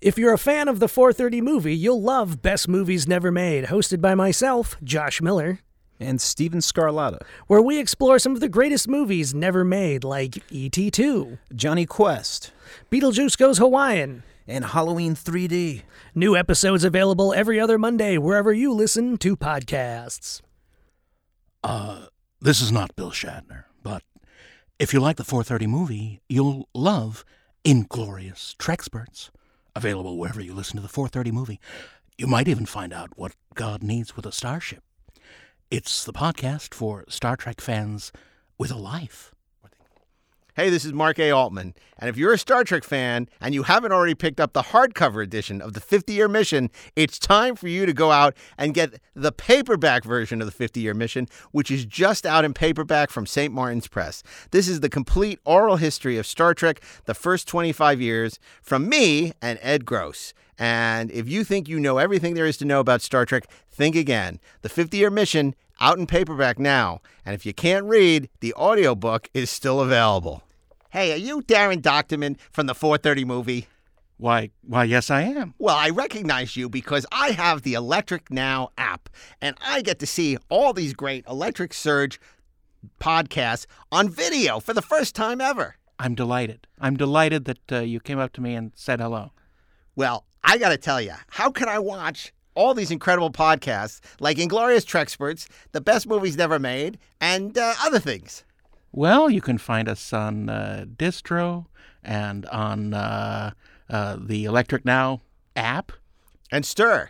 If you're a fan of the 430 movie, you'll love Best Movies Never Made, hosted by myself, Josh Miller, and Steven Scarlatta, where we explore some of the greatest movies never made, like E.T. 2, Jonny Quest, Beetlejuice Goes Hawaiian, and Halloween 3D. New episodes available every other Monday, wherever you listen to podcasts. Uh, this is not Bill Shatner, but if you like the 430 movie, you'll love Inglorious Treksperts available wherever you listen to the 430 movie. You might even find out what God needs with a starship. It's the podcast for Star Trek fans with a life. Hey, this is Mark A. Altman. And if you're a Star Trek fan and you haven't already picked up the hardcover edition of the 50 year mission, it's time for you to go out and get the paperback version of the 50 year mission, which is just out in paperback from St. Martin's Press. This is the complete oral history of Star Trek, the first 25 years, from me and Ed Gross. And if you think you know everything there is to know about Star Trek, think again. The 50 year mission out in paperback now. And if you can't read, the audiobook is still available. Hey, are you Daren Dochterman from the 430 movie? Why, why, yes, I am. Well, I recognize you because I have the Electric Now app, and I get to see all these great Electric Surge podcasts on video for the first time ever. I'm delighted. I'm delighted that uh, you came up to me and said hello. Well, I got to tell you, how can I watch all these incredible podcasts like Inglorious Treksperts, The Best Movies Never Made, and uh, other things? Well, you can find us on uh, Distro and on uh, uh, the Electric Now app. And Stirr.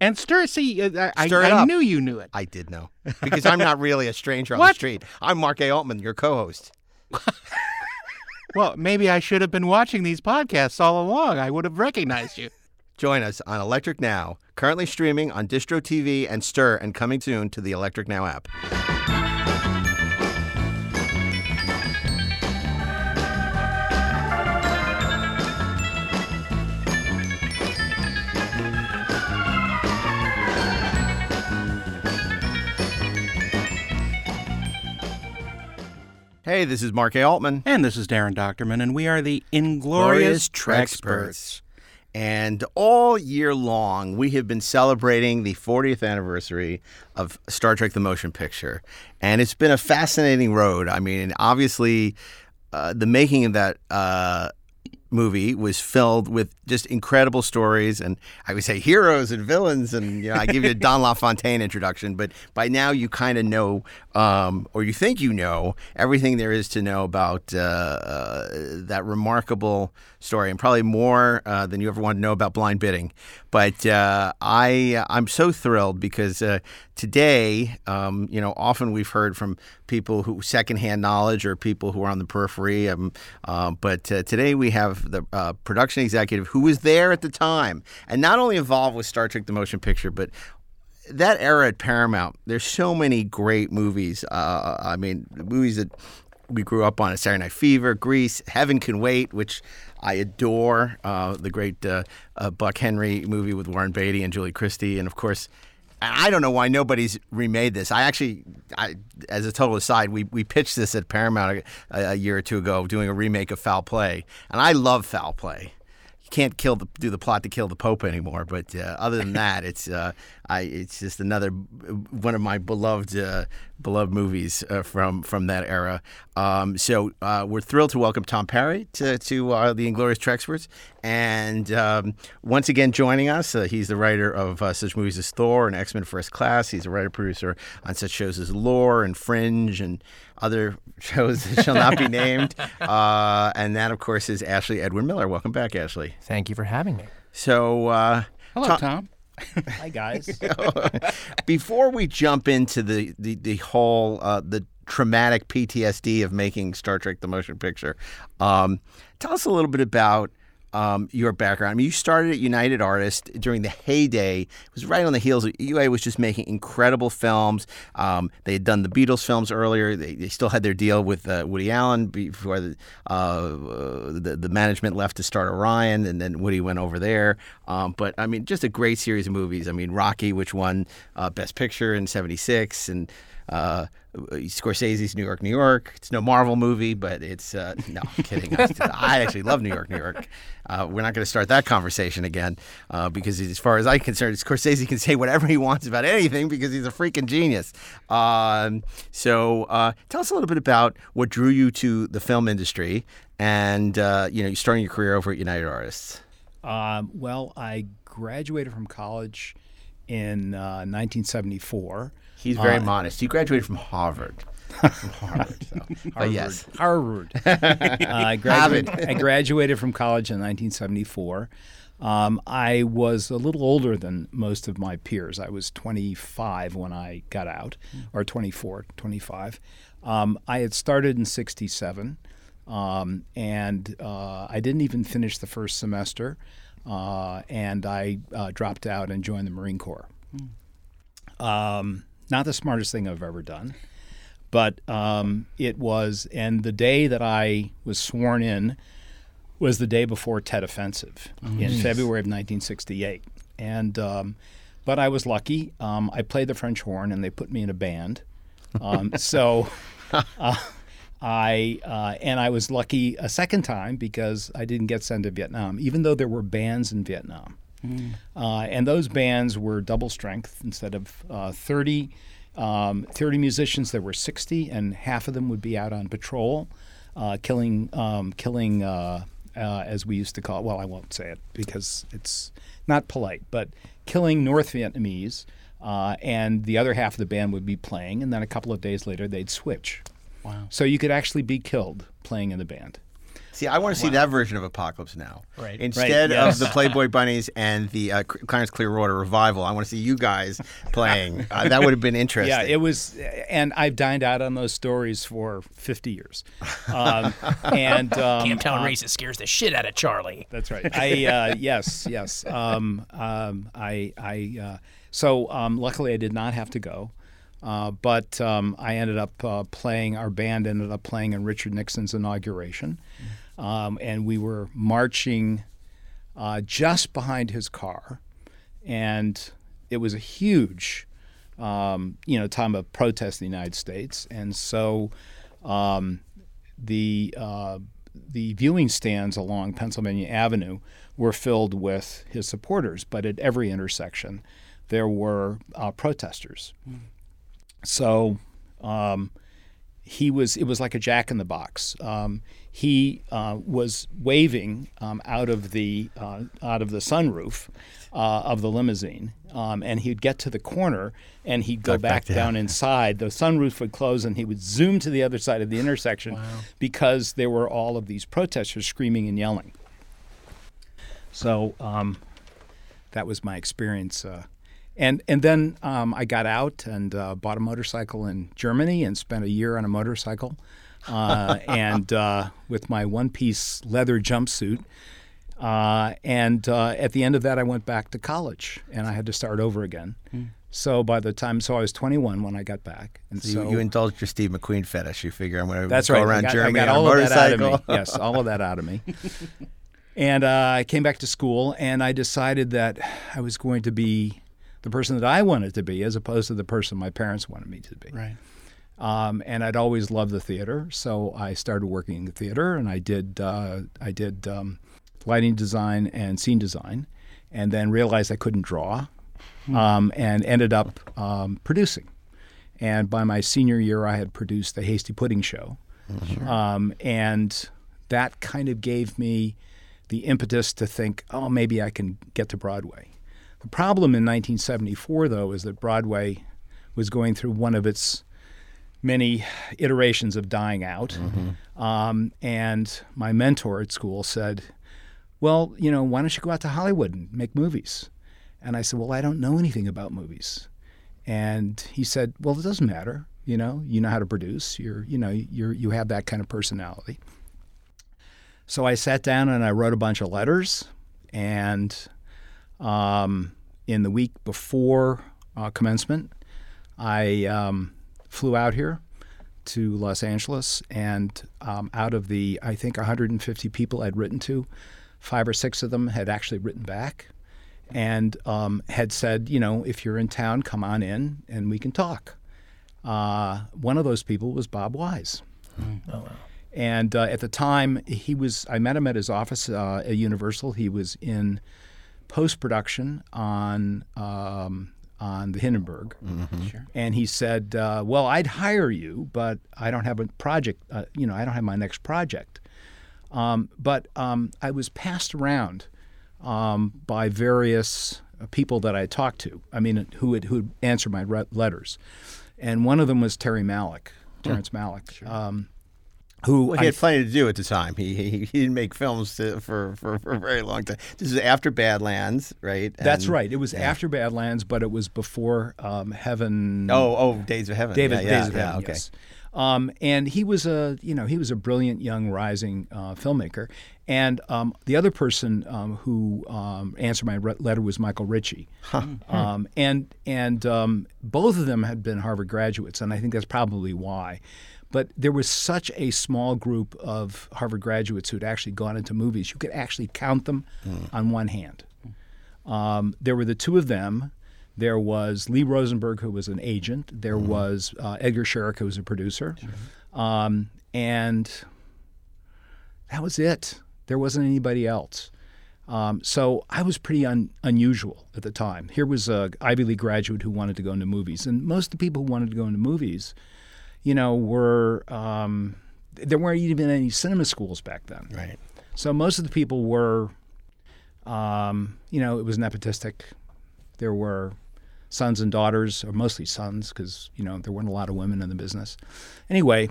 And Stirr. See, uh, I, Stirr I, I knew you knew it. I did know. Because I'm not really a stranger on the street. I'm Mark A. Altman, your co host. Well, maybe I should have been watching these podcasts all along. I would have recognized you. Join us on Electric Now, currently streaming on Distro TV and Stirr, and coming soon to the Electric Now app. Hey, this is Mark A. Altman. And this is Daren Dochterman, and we are the Inglorious Treksperts. And all year long, we have been celebrating the 40th anniversary of Star Trek the Motion Picture. And it's been a fascinating road. I mean, obviously, uh, the making of that uh, movie was filled with just incredible stories and I would say heroes and villains and you know I give you a Don LaFontaine introduction but by now you kind of know um, or you think you know everything there is to know about uh, uh, that remarkable story and probably more uh, than you ever want to know about blind bidding but uh, I I'm so thrilled because uh, today um, you know often we've heard from people who secondhand knowledge or people who are on the periphery um, but uh, today we have the uh, production executive who was there at the time and not only involved with Star Trek the motion picture but that era at Paramount, there's so many great movies. Uh, I mean, movies that we grew up on: a Saturday Night Fever, Grease, Heaven Can Wait, which I adore. Uh, the great uh, uh, Buck Henry movie with Warren Beatty and Julie Christie, and of course. I don't know why nobody's remade this. I actually, I, as a total aside, we, we pitched this at Paramount a, a year or two ago, doing a remake of Foul Play, and I love Foul Play you can't kill the do the plot to kill the Pope anymore. But uh, other than that, it's uh, I it's just another one of my beloved uh, beloved movies uh, from from that era. Um, so uh, we're thrilled to welcome Tom Perry to to uh, the Inglorious Treksperts, and um, once again joining us, he's the writer of such movies as Thor and X Men First Class. He's a writer producer on such shows as Lore and Fringe and other shows that shall not be named. Uh, and that, of course, is Ashley Edwin Miller. Welcome back, Ashley. Thank you for having me. So, uh, Hello, Tom. Hi, guys. before we jump into the the, the whole uh, the traumatic PTSD of making Star Trek: The Motion Picture, um, tell us a little bit about um, your background. I mean, you started at United Artists during the heyday. It was right on the heels of UA was just making incredible films. Um, they had done the Beatles films earlier. They, they still had their deal with uh, Woody Allen before the, uh, the the management left to start Orion, and then Woody went over there. Um, but I mean, just a great series of movies. I mean, Rocky, which won uh, Best Picture in '76, and Uh, Scorsese's New York, New York. It's no Marvel movie, but it's uh, no. I'm kidding. I actually love New York, New York. Uh, we're not going to start that conversation again uh, because, as far as I'm concerned, Scorsese can say whatever he wants about anything because he's a freaking genius. Um, so, uh, tell us a little bit about what drew you to the film industry and uh, you know, starting your career over at United Artists. Um, well, I graduated from college in uh, 1974. He's very Uh, modest. He graduated from Harvard. from Harvard. So. But yes. Harvard. Uh, I, graduated, I graduated from college in 1974. Um, I was a little older than most of my peers. I was 25 when I got out, or 24, 25. Um, I had started in 67, um, and uh, I didn't even finish the first semester, uh, and I uh, dropped out and joined the Marine Corps. Um, not the smartest thing I've ever done but um, it was, and the day that I was sworn in was the day before Tet Offensive in February of 1968. And, um, but I was lucky. Um, I played the French horn, and they put me in a band. Um, so, uh, I uh, and I was lucky a second time because I didn't get sent to Vietnam, even though there were bands in Vietnam. Uh, and those bands were double strength instead of uh, 30, um, 30 musicians. There were 60, and half of them would be out on patrol, uh, killing, um, killing uh, uh, as we used to call it. Well, I won't say it because it's not polite, but killing North Vietnamese. Uh, and the other half of the band would be playing, and then a couple of days later they'd switch. Wow. So you could actually be killed playing in the band. See, I want to see that version of Apocalypse Now. Right. Instead Right, yes. of the Playboy Bunnies and the uh, Creedence Clearwater revival, I want to see you guys playing. Uh, that would have been interesting. Yeah, it was, and I've dined out on those stories for 50 years. Um, and um, Camptown uh, racist scares the shit out of Charlie. That's right. I uh, yes, yes. Um, um, I I uh, so um, luckily I did not have to go, uh, but um, I ended up uh, playing. Our band ended up playing in Richard Nixon's inauguration, um, and we were marching uh, just behind his car, and it was a huge, um, you know, time of protest in the United States, and so. Um, the uh, the viewing stands along Pennsylvania Avenue were filled with his supporters, but at every intersection there were uh, protesters. So um, he was it was like a jack in the box. Um, he uh, was waving um, out of the uh, out of the sunroof uh, of the limousine, um, and he'd get to the corner and he'd go back back, down inside. The sunroof would close, and he would zoom to the other side of the intersection because there were all of these protesters screaming and yelling. So um, that was my experience. Uh, and and then um, I got out and uh, bought a motorcycle in Germany and spent a year on a motorcycle, uh, and uh, with my one-piece leather jumpsuit. Uh, and uh, at the end of that, I went back to college, and I had to start over again. So by the time, so I was 21 when I got back, and So so, you, you indulged your Steve McQueen fetish. You figure I'm going to that's go right. around I got, Germany I got on a all of that out of motorcycle. me. Yes, all of that out of me. And uh, I came back to school, and I decided that I was going to be the person that I wanted to be, as opposed to the person my parents wanted me to be. Right. Um, and I'd always loved the theater, so I started working in the theater, and I did uh, I did um, lighting design and scene design, and then realized I couldn't draw, um, and ended up um, producing. And by my senior year, I had produced the Hasty Pudding Show, um, and that kind of gave me the impetus to think, oh, maybe I can get to Broadway. The problem in 1974, though, is that Broadway was going through one of its many iterations of dying out. Um, and my mentor at school said, Well, you know, why don't you go out to Hollywood and make movies? And I said, Well, I don't know anything about movies. And he said, Well, it doesn't matter. You know, you know how to produce. You're, you know, you're, you have that kind of personality. So I sat down and I wrote a bunch of letters. And um, in the week before uh, commencement, I um, flew out here to Los Angeles, and um, out of the I think 150 people I'd written to, five or six of them had actually written back, and um, had said, you know, if you're in town, come on in and we can talk. Uh, one of those people was Bob Wise. Oh, wow. And uh, at the time, he was. I met him at his office uh, at Universal. He was in post production on um, on the Hindenburg, Mm-hmm. and he said, uh, "Well, I'd hire you, but I don't have a project. Uh, you know, I don't have my next project." Um, but um, I was passed around um, by various uh, people that I talked to. I mean, who would who would answer my re- letters, and one of them was Terry Malick, Terrence Malick. Um, who Well, he I had plenty to do at the time. He he, he didn't make films to, for, for for a very long time. This is after Badlands, right? That's right. It was after Badlands, but it was before um, Heaven. Oh, oh, Days of Heaven. David yeah, yeah, Days of yeah, Heaven. okay. Yes. Um, and he was a you know he was a brilliant young rising uh, filmmaker. And um, the other person um, who um, answered my re- letter was Michael Ritchie. Um, and and um, both of them had been Harvard graduates, and I think that's probably why. But there was such a small group of Harvard graduates who had actually gone into movies. You could actually count them on one hand. Um, there were the two of them. There was Lee Rosenberg, who was an agent. There was uh, Edgar Scherick, who was a producer. Um, and that was it. There wasn't anybody else. Um, so I was pretty un- unusual at the time. Here was a Ivy League graduate who wanted to go into movies, and most of the people who wanted to go into movies, you know, were um, there weren't even any cinema schools back then. Right. So most of the people were, um, you know, it was nepotistic. There were sons and daughters, or mostly sons, because you know there weren't a lot of women in the business. Anyway,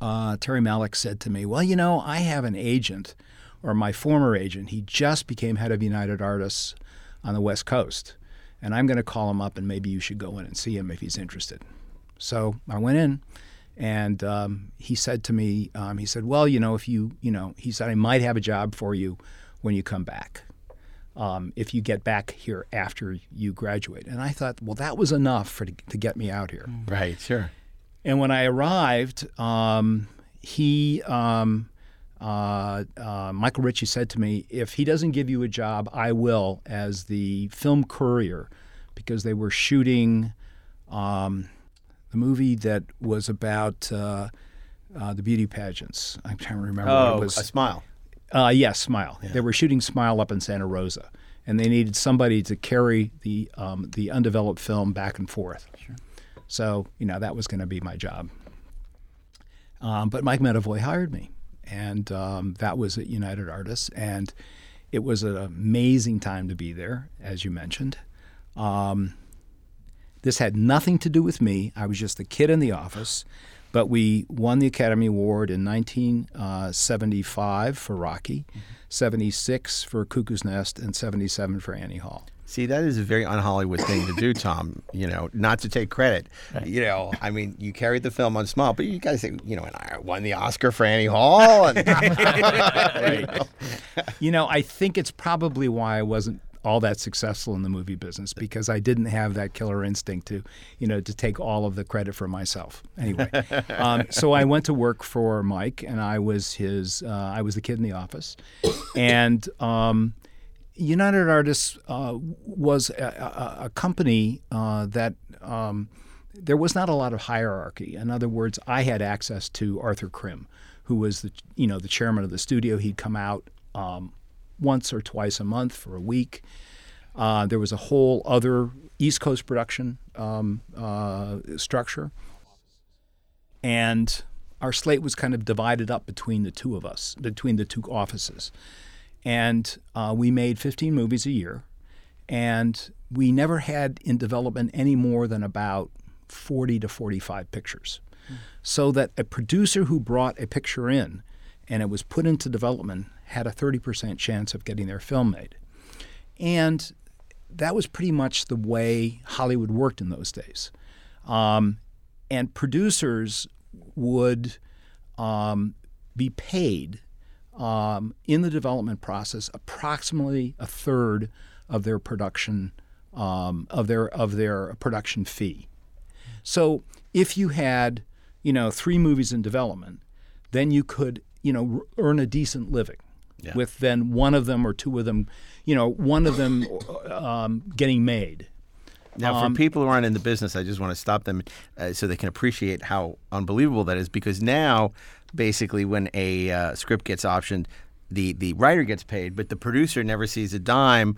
uh, Terry Malick said to me, "Well, you know, I have an agent, or my former agent. He just became head of United Artists on the West Coast, and I'm going to call him up, and maybe you should go in and see him if he's interested." So I went in, and um, he said to me, um, he said, "Well, you know, if you, you know, he said I might have a job for you when you come back, um, if you get back here after you graduate." And I thought, well, that was enough for to get me out here. Right. Sure. And when I arrived, um, he, um, uh, uh, Michael Ritchie said to me, if he doesn't give you a job, I will as the film courier, because they were shooting um, the movie that was about uh, uh, the beauty pageants. I'm trying to remember what Oh, it was. a smile. Uh, yes, Smile. They were shooting Smile up in Santa Rosa, and they needed somebody to carry the um, the undeveloped film back and forth. Sure. So you know that was going to be my job. Um, but Mike Medavoy hired me, and um, that was at United Artists, and it was an amazing time to be there, as you mentioned. Um, this had nothing to do with me. I was just a kid in the office. But we won the Academy Award in 1975 uh, for Rocky, 76 for Cuckoo's Nest, and 77 for Annie Hall. See, that is a very un-Hollywood thing to do, Tom. You know, not to take credit. You know, I mean, you carried the film on Smile, but you guys say, you know, and I won the Oscar for Annie Hall. And, You know, I think it's probably why I wasn't all that successful in the movie business because I didn't have that killer instinct to, you know, to take all of the credit for myself. Anyway, um, so I went to work for Mike, and I was his, uh, I was the kid in the office, and um, United Artists uh, was a, a, a company uh, that. Um, there was not a lot of hierarchy. In other words, I had access to Arthur Krim, who was the you know the chairman of the studio. He'd come out um, once or twice a month for a week. Uh, there was a whole other East Coast production um, uh, structure, and our slate was kind of divided up between the two of us, between the two offices, and uh, we made 15 movies a year, and we never had in development any more than about 40 to 45 pictures. So that a producer who brought a picture in and it was put into development had a 30% chance of getting their film made. And that was pretty much the way Hollywood worked in those days. Um, and producers would um, be paid um, in the development process approximately a third of their production um, of their of their production fee. So if you had, you know, three movies in development, then you could, you know, earn a decent living. With then one of them or two of them, you know, one of them um, getting made. Now, Um, for people who aren't in the business, I just want to stop them uh, so they can appreciate how unbelievable that is. Because now, basically, when a uh, script gets optioned, the the writer gets paid, but the producer never sees a dime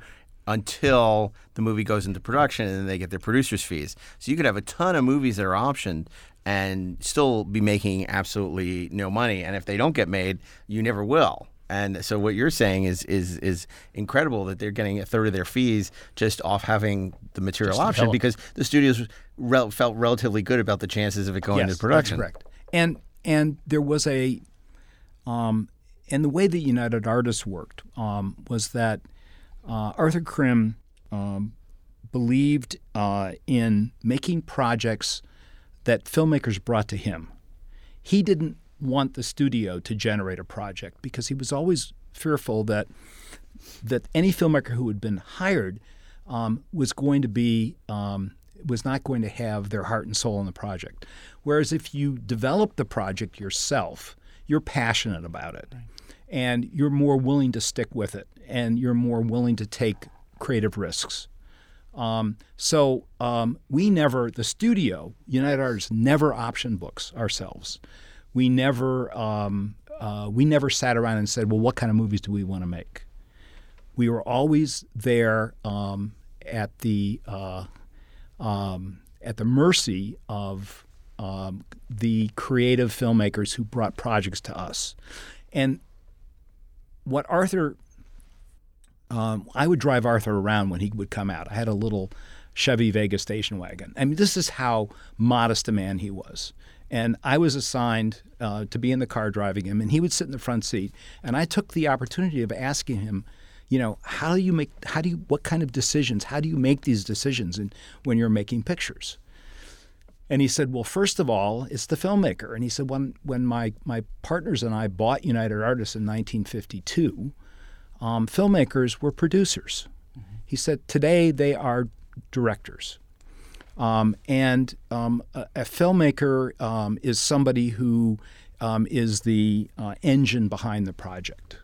until the movie goes into production, and then they get their producer's fees. So you could have a ton of movies that are optioned and still be making absolutely no money. And if they don't get made, you never will. And so what you're saying is is is incredible that they're getting a third of their fees just off having the material Just option develop. because the studios rel- felt relatively good about the chances of it going yes, into production. That's correct. And and there was a, um, and the way that United Artists worked um, was that uh, Arthur Krim um, believed uh, in making projects that filmmakers brought to him. He didn't want the studio to generate a project because he was always fearful that that any filmmaker who had been hired um, was going to be um, was not going to have their heart and soul in the project. Whereas if you develop the project yourself, you're passionate about it, and you're more willing to stick with it, and you're more willing to take creative risks. Um, so um, we never, the studio, United Artists, never optioned books ourselves. We never, um, uh, we never sat around and said, "Well, what kind of movies do we want to make?" We were always there um, at the uh, um, at the mercy of um, the creative filmmakers who brought projects to us, and what Arthur um, I would drive Arthur around when he would come out. I had a little Chevy Vega station wagon. I mean, this is how modest a man he was. And I was assigned uh, to be in the car driving him, and he would sit in the front seat. And I took the opportunity of asking him, you know, how do you make, how do you, what kind of decisions, how do you make these decisions in, when you're making pictures? And he said, well, first of all, it's the filmmaker. And he said, when, when my, my partners and I bought United Artists in 1952, um, filmmakers were producers. He said, today they are directors. Um, and um, a, a filmmaker um, is somebody who um, is the uh, engine behind the project.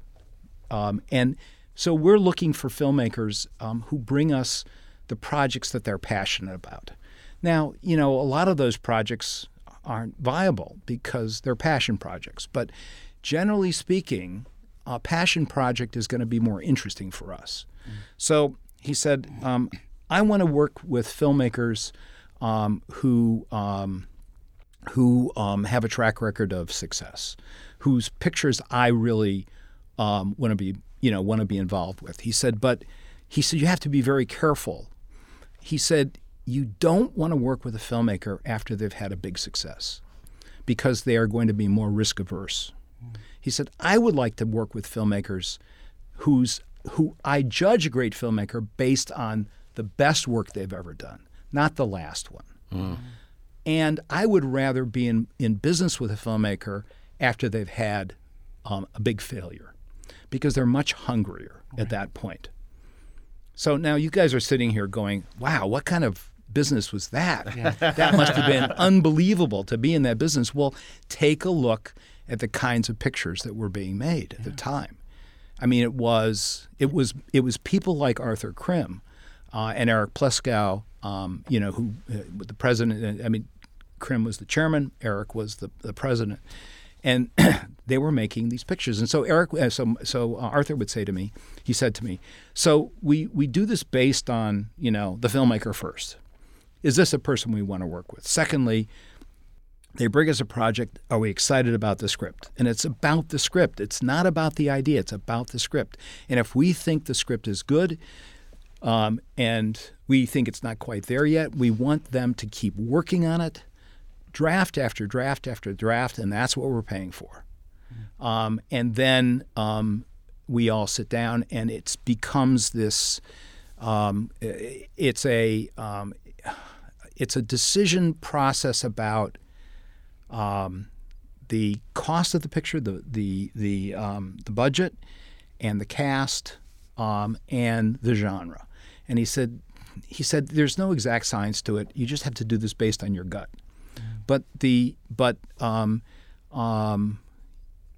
Um, and so we're looking for filmmakers who bring us the projects that they're passionate about. Now, you know, a lot of those projects aren't viable because they're passion projects. But generally speaking, a passion project is going to be more interesting for us. So he said, um, I want to work with filmmakers um, who um, who um, have a track record of success, whose pictures I really um, want to be you know want to be involved with. He said, but he said you have to be very careful. He said you don't want to work with a filmmaker after they've had a big success, because they are going to be more risk averse. He said, I would like to work with filmmakers who's who I judge a great filmmaker based on the best work they've ever done, not the last one. And I would rather be in, in business with a filmmaker after they've had um, a big failure because they're much hungrier at that point. So now you guys are sitting here going, wow, what kind of business was that? that must have been unbelievable to be in that business. Well, take a look at the kinds of pictures that were being made at the time. I mean, it was it was it was people like Arthur Krim uh, and Eric Pleskow, um, you know, who uh, the president. I mean, Krim was the chairman, Eric was the, the president, and they were making these pictures. And so Eric, uh, so so uh, Arthur would say to me, he said to me, so we we do this based on you know the filmmaker first. Is this a person we want to work with? Secondly, they bring us a project. Are we excited about the script? And it's about the script. It's not about the idea. It's about the script. And if we think the script is good, um, and we think it's not quite there yet, we want them to keep working on it, draft after draft after draft, and that's what we're paying for. Um, and then um, we all sit down, and it becomes this. Um, it's a um, it's a decision process about um, the cost of the picture, the the the um, the budget, and the cast, um, and the genre. And he said, he said, there's no exact science to it. You just have to do this based on your gut. But the but um, um,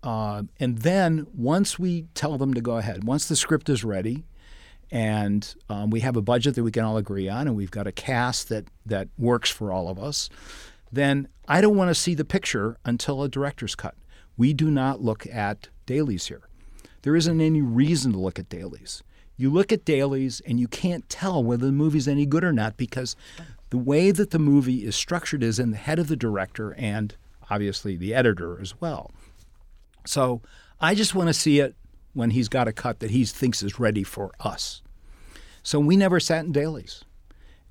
uh, and then once we tell them to go ahead, once the script is ready, and um, we have a budget that we can all agree on, and we've got a cast that that works for all of us, then I don't want to see the picture until a director's cut. We do not look at dailies here. There isn't any reason to look at dailies. You look at dailies and you can't tell whether the movie's any good or not because the way that the movie is structured is in the head of the director and obviously the editor as well. So I just want to see it when he's got a cut that he thinks is ready for us. So we never sat in dailies.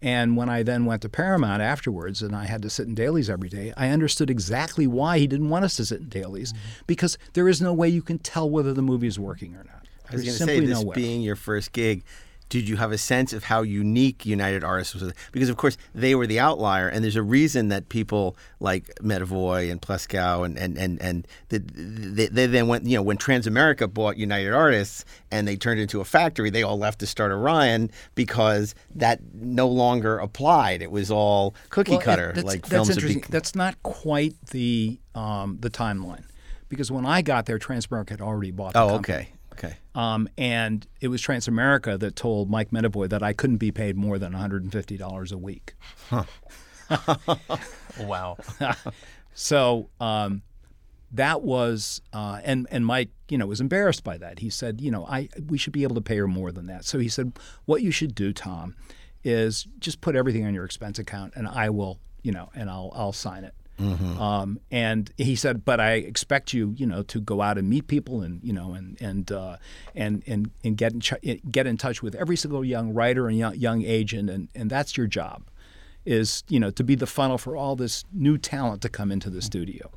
And when I then went to Paramount afterwards and I had to sit in dailies every day, I understood exactly why he didn't want us to sit in dailies mm-hmm. because there is no way you can tell whether the movie is working or not. I was going to say, this no being your first gig, did you have a sense of how unique United Artists was? Because of course they were the outlier, and there's a reason that people like Medavoy and Pleskow and and and and the, they, they, then went. You know, when Transamerica bought United Artists and they turned it into a factory, they all left to start Orion because that no longer applied. It was all cookie well, cutter, that's, like that's films. Interesting. Be... That's not quite the um, the timeline because when I got there, Transamerica had already bought. The oh, company. okay. Okay. Um, and it was Transamerica that told Mike Medavoy that I couldn't be paid more than $150 a week. Huh. wow. so um, that was, uh, and and Mike, you know, was embarrassed by that. He said, you know, I we should be able to pay her more than that. So he said, what you should do, Tom, is just put everything on your expense account, and I will, you know, and I'll I'll sign it. Mm-hmm. Um, and he said, "But I expect you, you know, to go out and meet people, and you know, and and uh, and and and get in ch- get in touch with every single young writer and young, young agent, and and that's your job, is you know to be the funnel for all this new talent to come into the studio."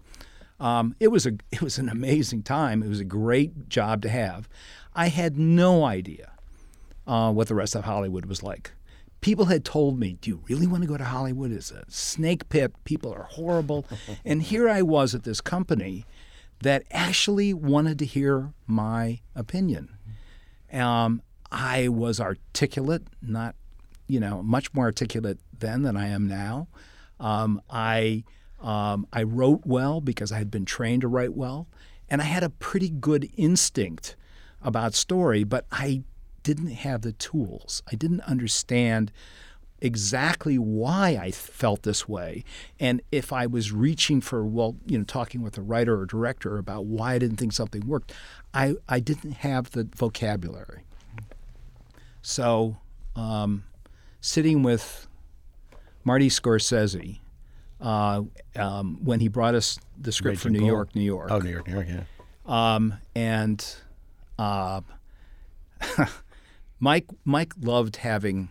Um, it was a it was an amazing time. It was a great job to have. I had no idea uh, what the rest of Hollywood was like people had told me, Do you really want to go to Hollywood? It's a snake pit. People are horrible. and here I was at this company that actually wanted to hear my opinion. Um, I was articulate, not, you know, much more articulate then than I am now. Um, I, um, I wrote well because I had been trained to write well. And I had a pretty good instinct about story, but I didn't have the tools. I didn't understand exactly why I felt this way. And if I was reaching for, well, you know, talking with a writer or director about why I didn't think something worked, I, I didn't have the vocabulary. So, um, sitting with Marty Scorsese, uh, um, when he brought us the script Raging for New York, New York. Oh, New York, New York, yeah. Um, and uh, Mike Mike loved having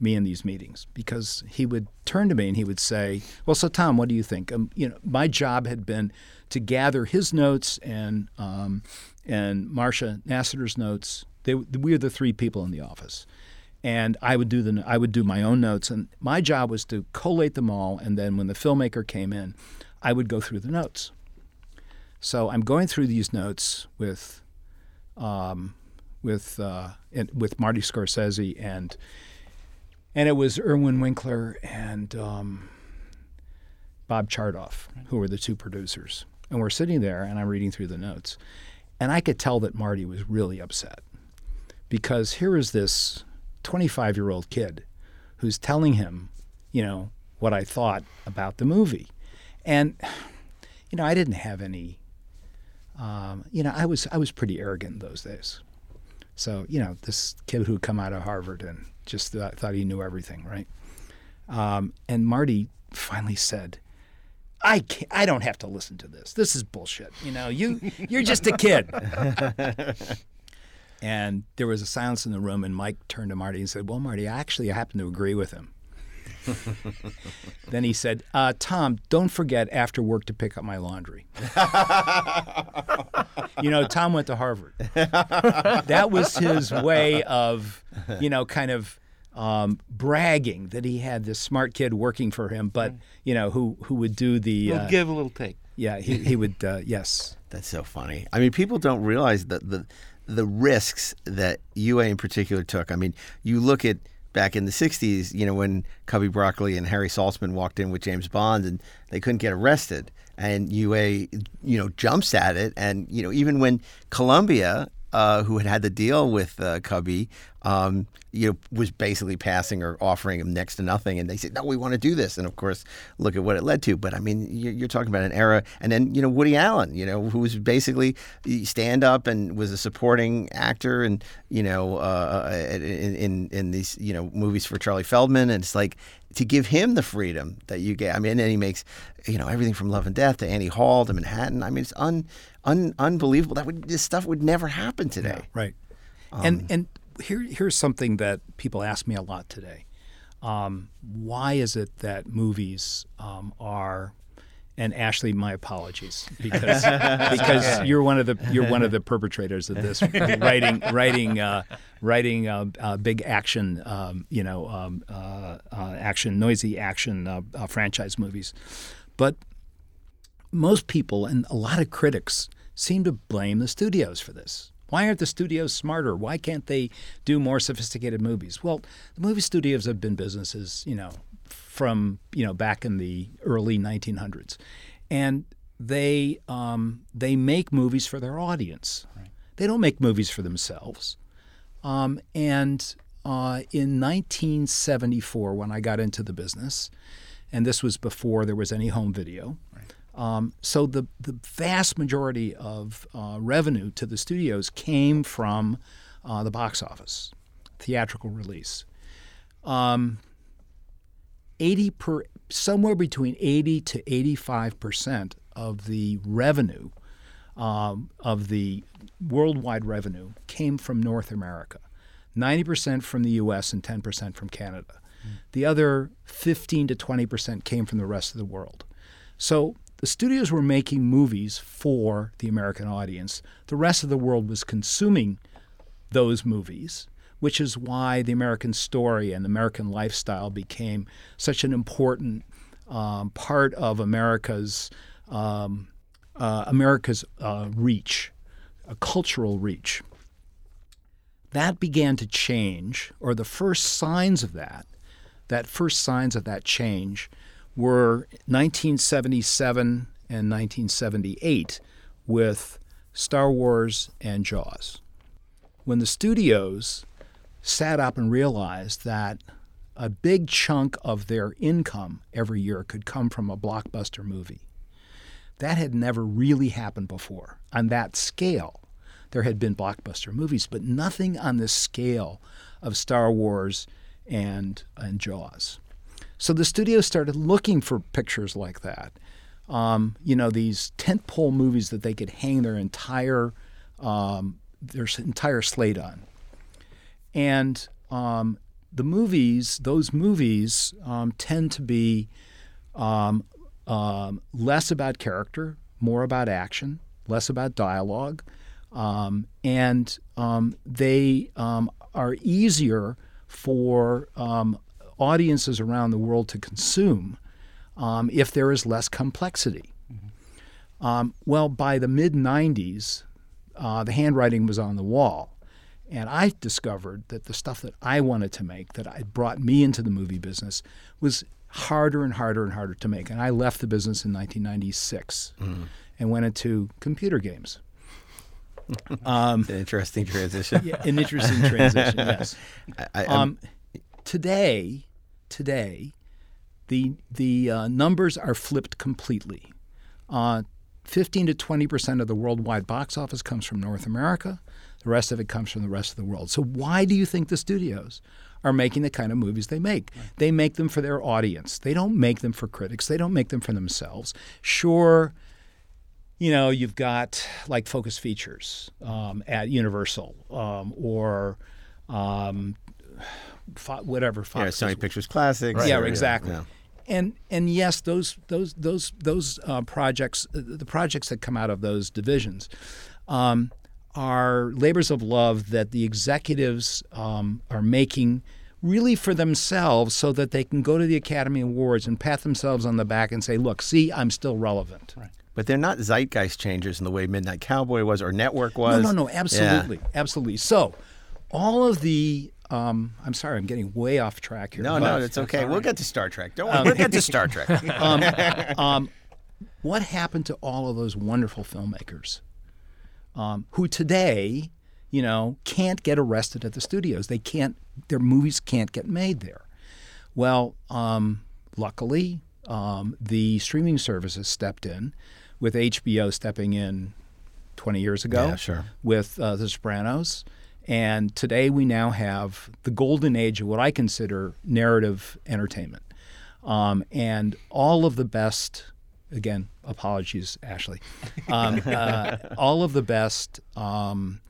me in these meetings because he would turn to me and he would say, "Well, so Tom, what do you think?" Um, you know, my job had been to gather his notes and um, and Marcia Nasatir's notes. They, we were the three people in the office, and I would do the I would do my own notes, and my job was to collate them all. And then when the filmmaker came in, I would go through the notes. So I'm going through these notes with um, with uh, with Marty Scorsese and and it was Irwin Winkler and um, Bob Chartoff who were the two producers. And we're sitting there, and I'm reading through the notes, and I could tell that Marty was really upset because here is this 25 year old kid who's telling him, you know, what I thought about the movie, and you know, I didn't have any. Um, you know, I was I was pretty arrogant those days. So, you know, this kid who'd come out of Harvard and just thought, thought he knew everything, right? Um, and Marty finally said, I can't, I don't have to listen to this. This is bullshit. You know, you you're just a kid. and there was a silence in the room, and Mike turned to Marty and said, "Well, Marty, I actually, I happen to agree with him." then he said, uh, Tom, don't forget after work to pick up my laundry. you know, Tom went to Harvard. that was his way of, you know, kind of um, bragging that he had this smart kid working for him, but, you know, who, who would do the. Uh, give a little take. Yeah, he, he would, uh, yes. That's so funny. I mean, people don't realize that the, the risks that UA in particular took. I mean, you look at back in the 60s, you know, when Cubby Broccoli and Harry Saltzman walked in with James Bond and they couldn't get arrested. And UA, you know, jumps at it. And, you know, even when Columbia, uh, who had had the deal with uh, Cubby, um, you know, was basically passing or offering him next to nothing, and they said, "No, we want to do this." And of course, look at what it led to. But I mean, you're, talking about an era, and then you know Woody Allen, you know, who was basically stand up and was a supporting actor, and you know, uh, in, in in these you know movies for Charlie Feldman, and it's like to give him the freedom that you get. I mean, and he makes you know everything from Love and Death to Annie Hall to Manhattan. I mean, it's un, un unbelievable. That would this stuff would never happen today. Right. and and here here's something that people ask me a lot today. Um, why is it that movies um, are and Ashley, my apologies because because you're one of the you're one of the perpetrators of this writing writing uh, writing uh, uh, big action um, you know um, uh, uh, action noisy action uh, franchise movies, but most people and a lot of critics seem to blame the studios for this. Why aren't the studios smarter? Why can't they do more sophisticated movies? Well, the movie studios have been businesses, you know, from you know back in the early 1900s, and they um, they make movies for their audience. Right. They don't make movies for themselves. Um, and uh, in 1974, when I got into the business, and this was before there was any home video. Um, so the the vast majority of uh, revenue to the studios came from uh, the box office, theatrical release. Um, 80 per somewhere between 80 to 85 percent of the revenue um, of the worldwide revenue came from North America. 90 percent from the U.S. and 10 percent from Canada. Mm. The other 15 to 20 percent came from the rest of the world. So the studios were making movies for the American audience. The rest of the world was consuming those movies which is why the American story and the American lifestyle became such an important um, part of America's um, uh, America's uh, reach, a cultural reach. That began to change, or the first signs of that, that first signs of that change were 1977 and 1978 with Star Wars and Jaws. When the studios sat up and realized that a big chunk of their income every year could come from a blockbuster movie. That had never really happened before on that scale. There had been blockbuster movies, but nothing on the scale of Star Wars and, and Jaws. So the studio started looking for pictures like that. Um, you know, these tentpole movies that they could hang their entire um, their entire slate on. And um, the movies, those movies, um, tend to be um, um less about character, more about action, less about dialogue, um, and um, they are easier for audiences around the world to consume if there is less complexity. Mm-hmm. well, by the mid 90s, uh, the handwriting was on the wall. And I discovered that the stuff that I wanted to make, that I brought me into the movie business, was harder and harder and harder to make. And I left the business in 1996 mm. and went into computer games. Um, an interesting transition. yeah, an interesting transition. Yes. I, um, today, today, the the uh, numbers are flipped completely. Uh, 15 to 20 percent of the worldwide box office comes from North America. The rest of it comes from the rest of the world. So why do you think the studios are making the kind of movies they make? Right. They make them for their audience. They don't make them for critics. They don't make them for themselves. Sure, you know, you've got like Focus Features um, at Universal um, or um, whatever. Fox yeah, Sony Pictures Classics. Right. Yeah, exactly. Yeah. And and yes, those those those those uh, projects, uh, the projects that come out of those divisions, um, are labors of love that the executives um, are making really for themselves so that they can go to the Academy Awards and pat themselves on the back and say, look, see, I'm still relevant. Right. But they're not zeitgeist changers in the way Midnight Cowboy was or Network was. No, no, no, absolutely. Yeah. Absolutely. So, all of the um, I'm sorry, I'm getting way off track here. No, no, it's okay. We'll get to Star Trek. Don't worry. Um, we'll get to Star Trek. um, um, what happened to all of those wonderful filmmakers um, who today you know, can't get arrested at the studios. They can't. Their movies can't get made there. Well, um, luckily, um, the streaming services stepped in, with HBO stepping in 20 years ago. Yeah, sure. With uh, The Sopranos. And today we now have the golden age of what I consider narrative entertainment. Um, and all of the best, again, apologies, Ashley, um, uh, all of the best um,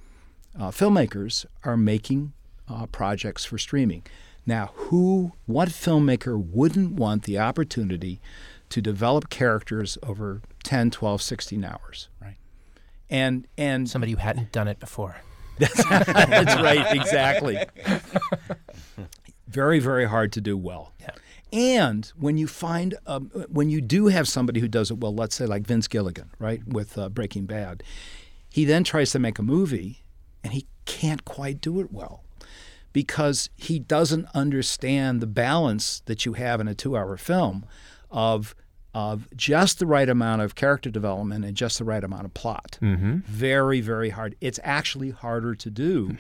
uh, filmmakers are making uh, projects for streaming. Now, who, what filmmaker wouldn't want the opportunity to develop characters over 10, 12, 16 hours? Right. And, and Somebody who hadn't done it before. that's, that's right, exactly. Very, very hard to do well. Yeah. And when you find, um, when you do have somebody who does it well, let's say like Vince Gilligan, right, with uh, Breaking Bad, he then tries to make a movie and he can't quite do it well because he doesn't understand the balance that you have in a two hour film of of just the right amount of character development and just the right amount of plot. Mm-hmm. Very, very hard. It's actually harder to do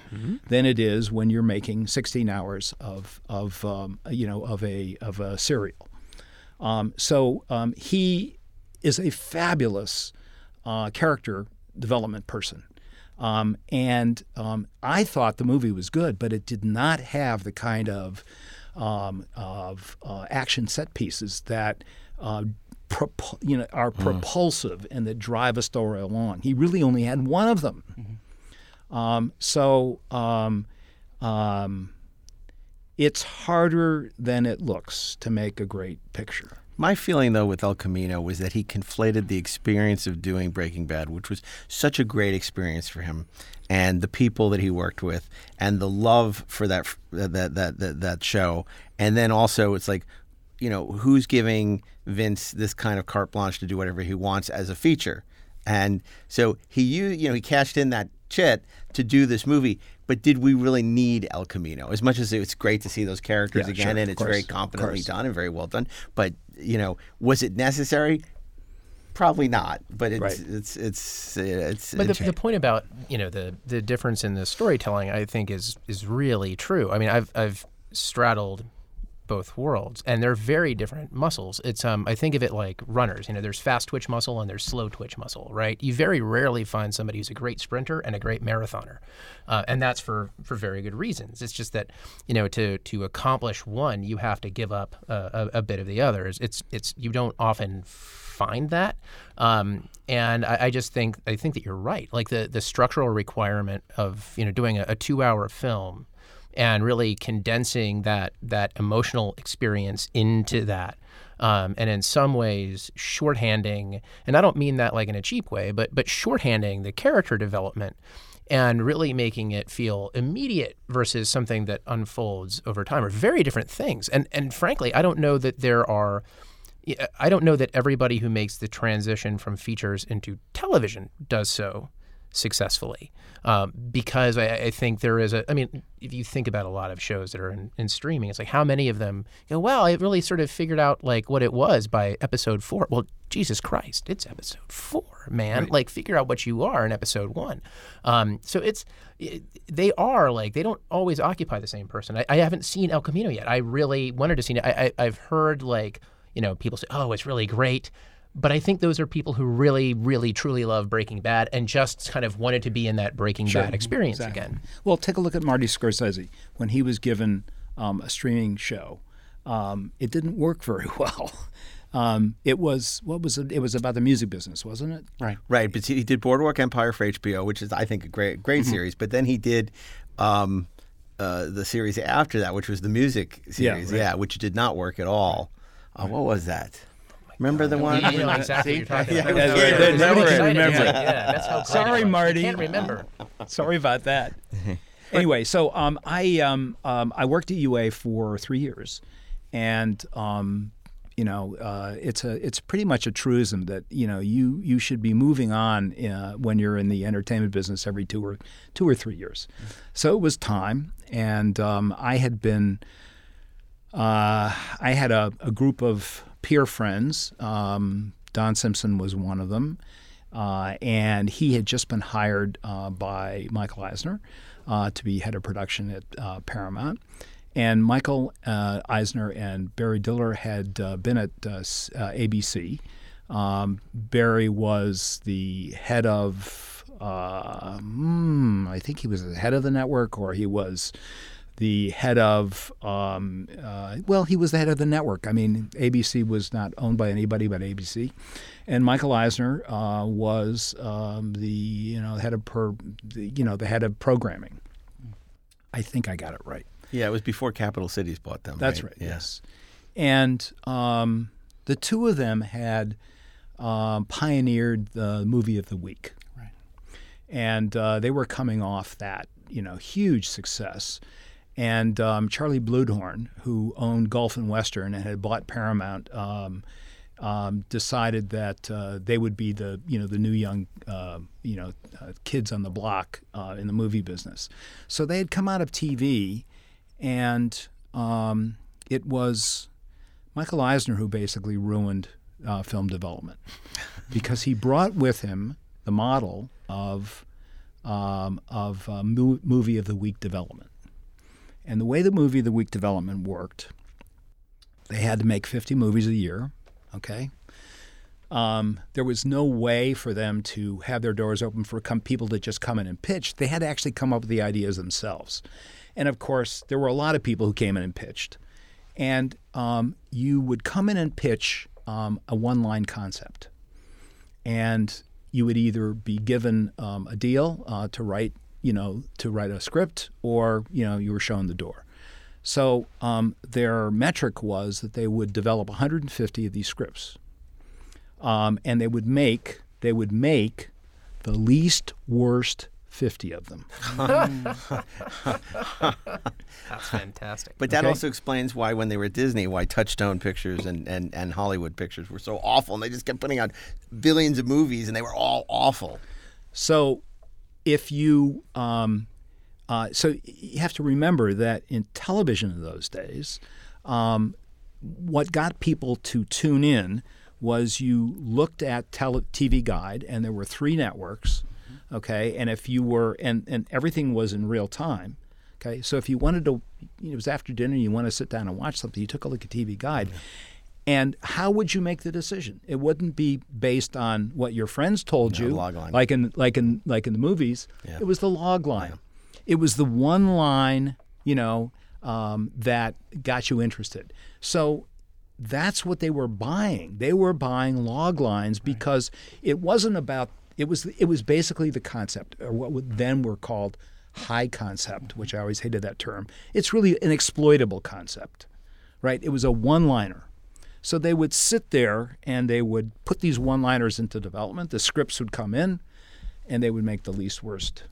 than it is when you're making 16 hours of of um, you know of a of a serial. Um, so um, he is a fabulous uh, character development person. Um, and um, I thought the movie was good, but it did not have the kind of um, of uh, action set pieces that uh, propu- you know are propulsive and that drive a story along. He really only had one of them. Um, so um, um, it's harder than it looks to make a great picture. My feeling, though, with El Camino was that he conflated the experience of doing Breaking Bad, which was such a great experience for him, and the people that he worked with, and the love for that that that that, that show, and then also it's like, you know, who's giving Vince this kind of carte blanche to do whatever he wants as a feature, and so he used, you know, he cashed in that chit to do this movie. But did we really need El Camino? As much as it's great to see those characters Yeah, again, sure, and it's very course, of competently done and very well done, but you know, was it necessary? Probably not. But it's Right. it's it's it's. But the, the point about you know the the difference in the storytelling, I think, is is really true. I mean, I've I've straddled both worlds, and they're very different muscles. It's um I think of it like runners. You know, there's fast twitch muscle and there's slow twitch muscle, right? You very rarely find somebody who's a great sprinter and a great marathoner, uh, and that's for for very good reasons. It's just that you know to to accomplish one, you have to give up uh, a, a bit of the others. It's it's you don't often find that. Um, and I, I just think I think that you're right. Like the the structural requirement of you know doing a, a two hour film and really condensing that that emotional experience into that. Um, and in some ways, shorthanding, and I don't mean that like in a cheap way, but but shorthanding the character development and really making it feel immediate versus something that unfolds over time are very different things. And and frankly, I don't know that there are I don't know that everybody who makes the transition from features into television does so successfully. Um, because I, I think there is a I mean if you think about a lot of shows that are in, in streaming it's like how many of them you know well it really sort of figured out like what it was by episode four. Well Jesus Christ it's episode four man. Like figure out what you are in episode one. Um, so it's it, they are like they don't always occupy the same person. I, I haven't seen El Camino yet. I really wanted to see it. I, I, I've heard like you know people say oh it's really great but I think those are people who really, really, truly love Breaking Bad and just kind of wanted to be in that Breaking Bad experience Exactly. again. Well, take a look at Marty Scorsese when he was given um, a streaming show. Um, it didn't work very well. Um, it was what was it? It was about the music business, wasn't it? Right. right. But he did Boardwalk Empire for HBO, which is I think a great great Mm-hmm. series. But then he did. Um, uh, the series after that, which was the music Yeah, series, right. yeah, which did not work at all. Uh, what was that? Remember the one? You know exactly what you're talking about. Yeah, That yeah, yeah, nobody can remember. Yeah, yeah, that's how Sorry. Marty. Can't remember. Sorry about that. anyway, so um, I um, um, I worked at UA for three years, and um, you know uh, it's a it's pretty much a truism that you know you you should be moving on uh, when you're in the entertainment business every two or two or three years. So it was time, and um, I had been. Uh, I had a, a group of peer friends. Um, Don Simpson was one of them. uh, and he had just been hired uh, by Michael Eisner uh, to be head of production at uh, Paramount. And Michael uh, Eisner and Barry Diller had uh, been at ABC. Um, Barry was the head of, hmm, I think he was the head of the network, or he was the head of, um, uh, well, he was the head of the network. I mean, ABC was not owned by anybody but ABC, and Michael Eisner uh, was um, the you know head of per, the, you know the head of programming. I think I got it right. Yeah, it was before Capital Cities bought them. That's right. right yes, and um, the two of them had um, pioneered the movie of the week. Right. And uh, they were coming off that you know huge success and um, Charlie Bluhdorn, who owned Gulf and Western and had bought Paramount, um, um, decided that uh, they would be the you know the new young uh, you know uh, kids on the block uh, in the movie business. So they had come out of TV, and um, it was Michael Eisner who basically ruined uh, film development because he brought with him the model of um, of uh, mo- movie of the week development. And the way the movie the week development worked, they had to make 50 movies a year, okay? Um, there was no way for them to have their doors open for people to just come in and pitch. They had to actually come up with the ideas themselves. And of course, there were a lot of people who came in and pitched. And um, you would come in and pitch um, a one line concept. And you would either be given um, a deal uh, to write you know, to write a script or, you know, you were shown the door. So um, their metric was that they would develop 150 of these scripts, um, and they would make they would make the least worst 50 of them. That's fantastic. But that Okay. also explains why, when they were at Disney, why Touchstone Pictures and, and, and Hollywood Pictures were so awful. And they just kept putting out billions of movies, and they were all awful. So if you um, uh, so you have to remember that in television in those days, um, what got people to tune in was you looked at tele- TV Guide, and there were three networks. Okay, and if you were and and everything was in real time. Okay, so if you wanted to, it was after dinner, you want to sit down and watch something, you took a look at TV Guide. And how would you make the decision? It wouldn't be based on what your friends told No, you, log line. like in like in like in the movies. Yeah. It was the log line. It was the one line, you know, um, that got you interested. So that's what they were buying. They were buying log lines because it wasn't about. It was it was basically the concept, or what would then were called high concept, which I always hated that term. It's really an exploitable concept, right? It was a one-liner. So they would sit there and they would put these one-liners into development. The scripts would come in, and they would make the least worst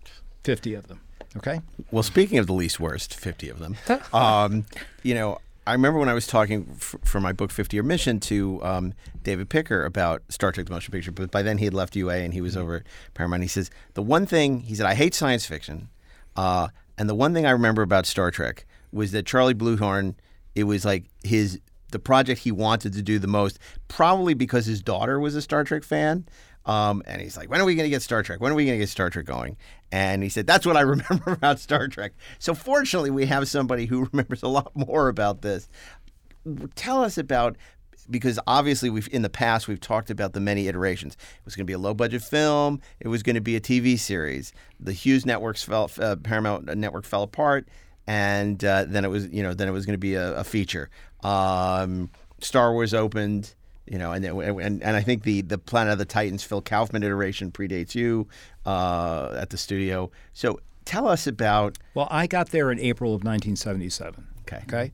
fifty of them. Okay. Well, speaking of the least worst, 50 of them, um, you know, I remember when I was talking f- for my book, 50 Year Mission, to um, David Picker about Star Trek The Motion Picture, but by then he had left UA and he was over at Paramount. He says, the one thing, he said, I hate science fiction. Uh, and the one thing I remember about Star Trek was that Charlie Bluhdorn, it was like his the project he wanted to do the most, probably because his daughter was a Star Trek fan. Um, and he's like, when are we going to get Star Trek? When are we going to get Star Trek going? And he said, that's what I remember about Star Trek. So fortunately, we have somebody who remembers a lot more about this. Tell us about because obviously we've in the past we've talked about the many iterations. It was going to be a low budget film. It was going to be a TV series. The Hughes networks fell, uh, Paramount network fell apart, and uh, then it was you know then it was going to be a, a feature. Um, Star Wars opened. You know, and, and and I think the the Planet of the Titans Phil Kaufman iteration predates you uh, at the studio. So tell us about Well, I got there in April of 1977. Okay. Okay.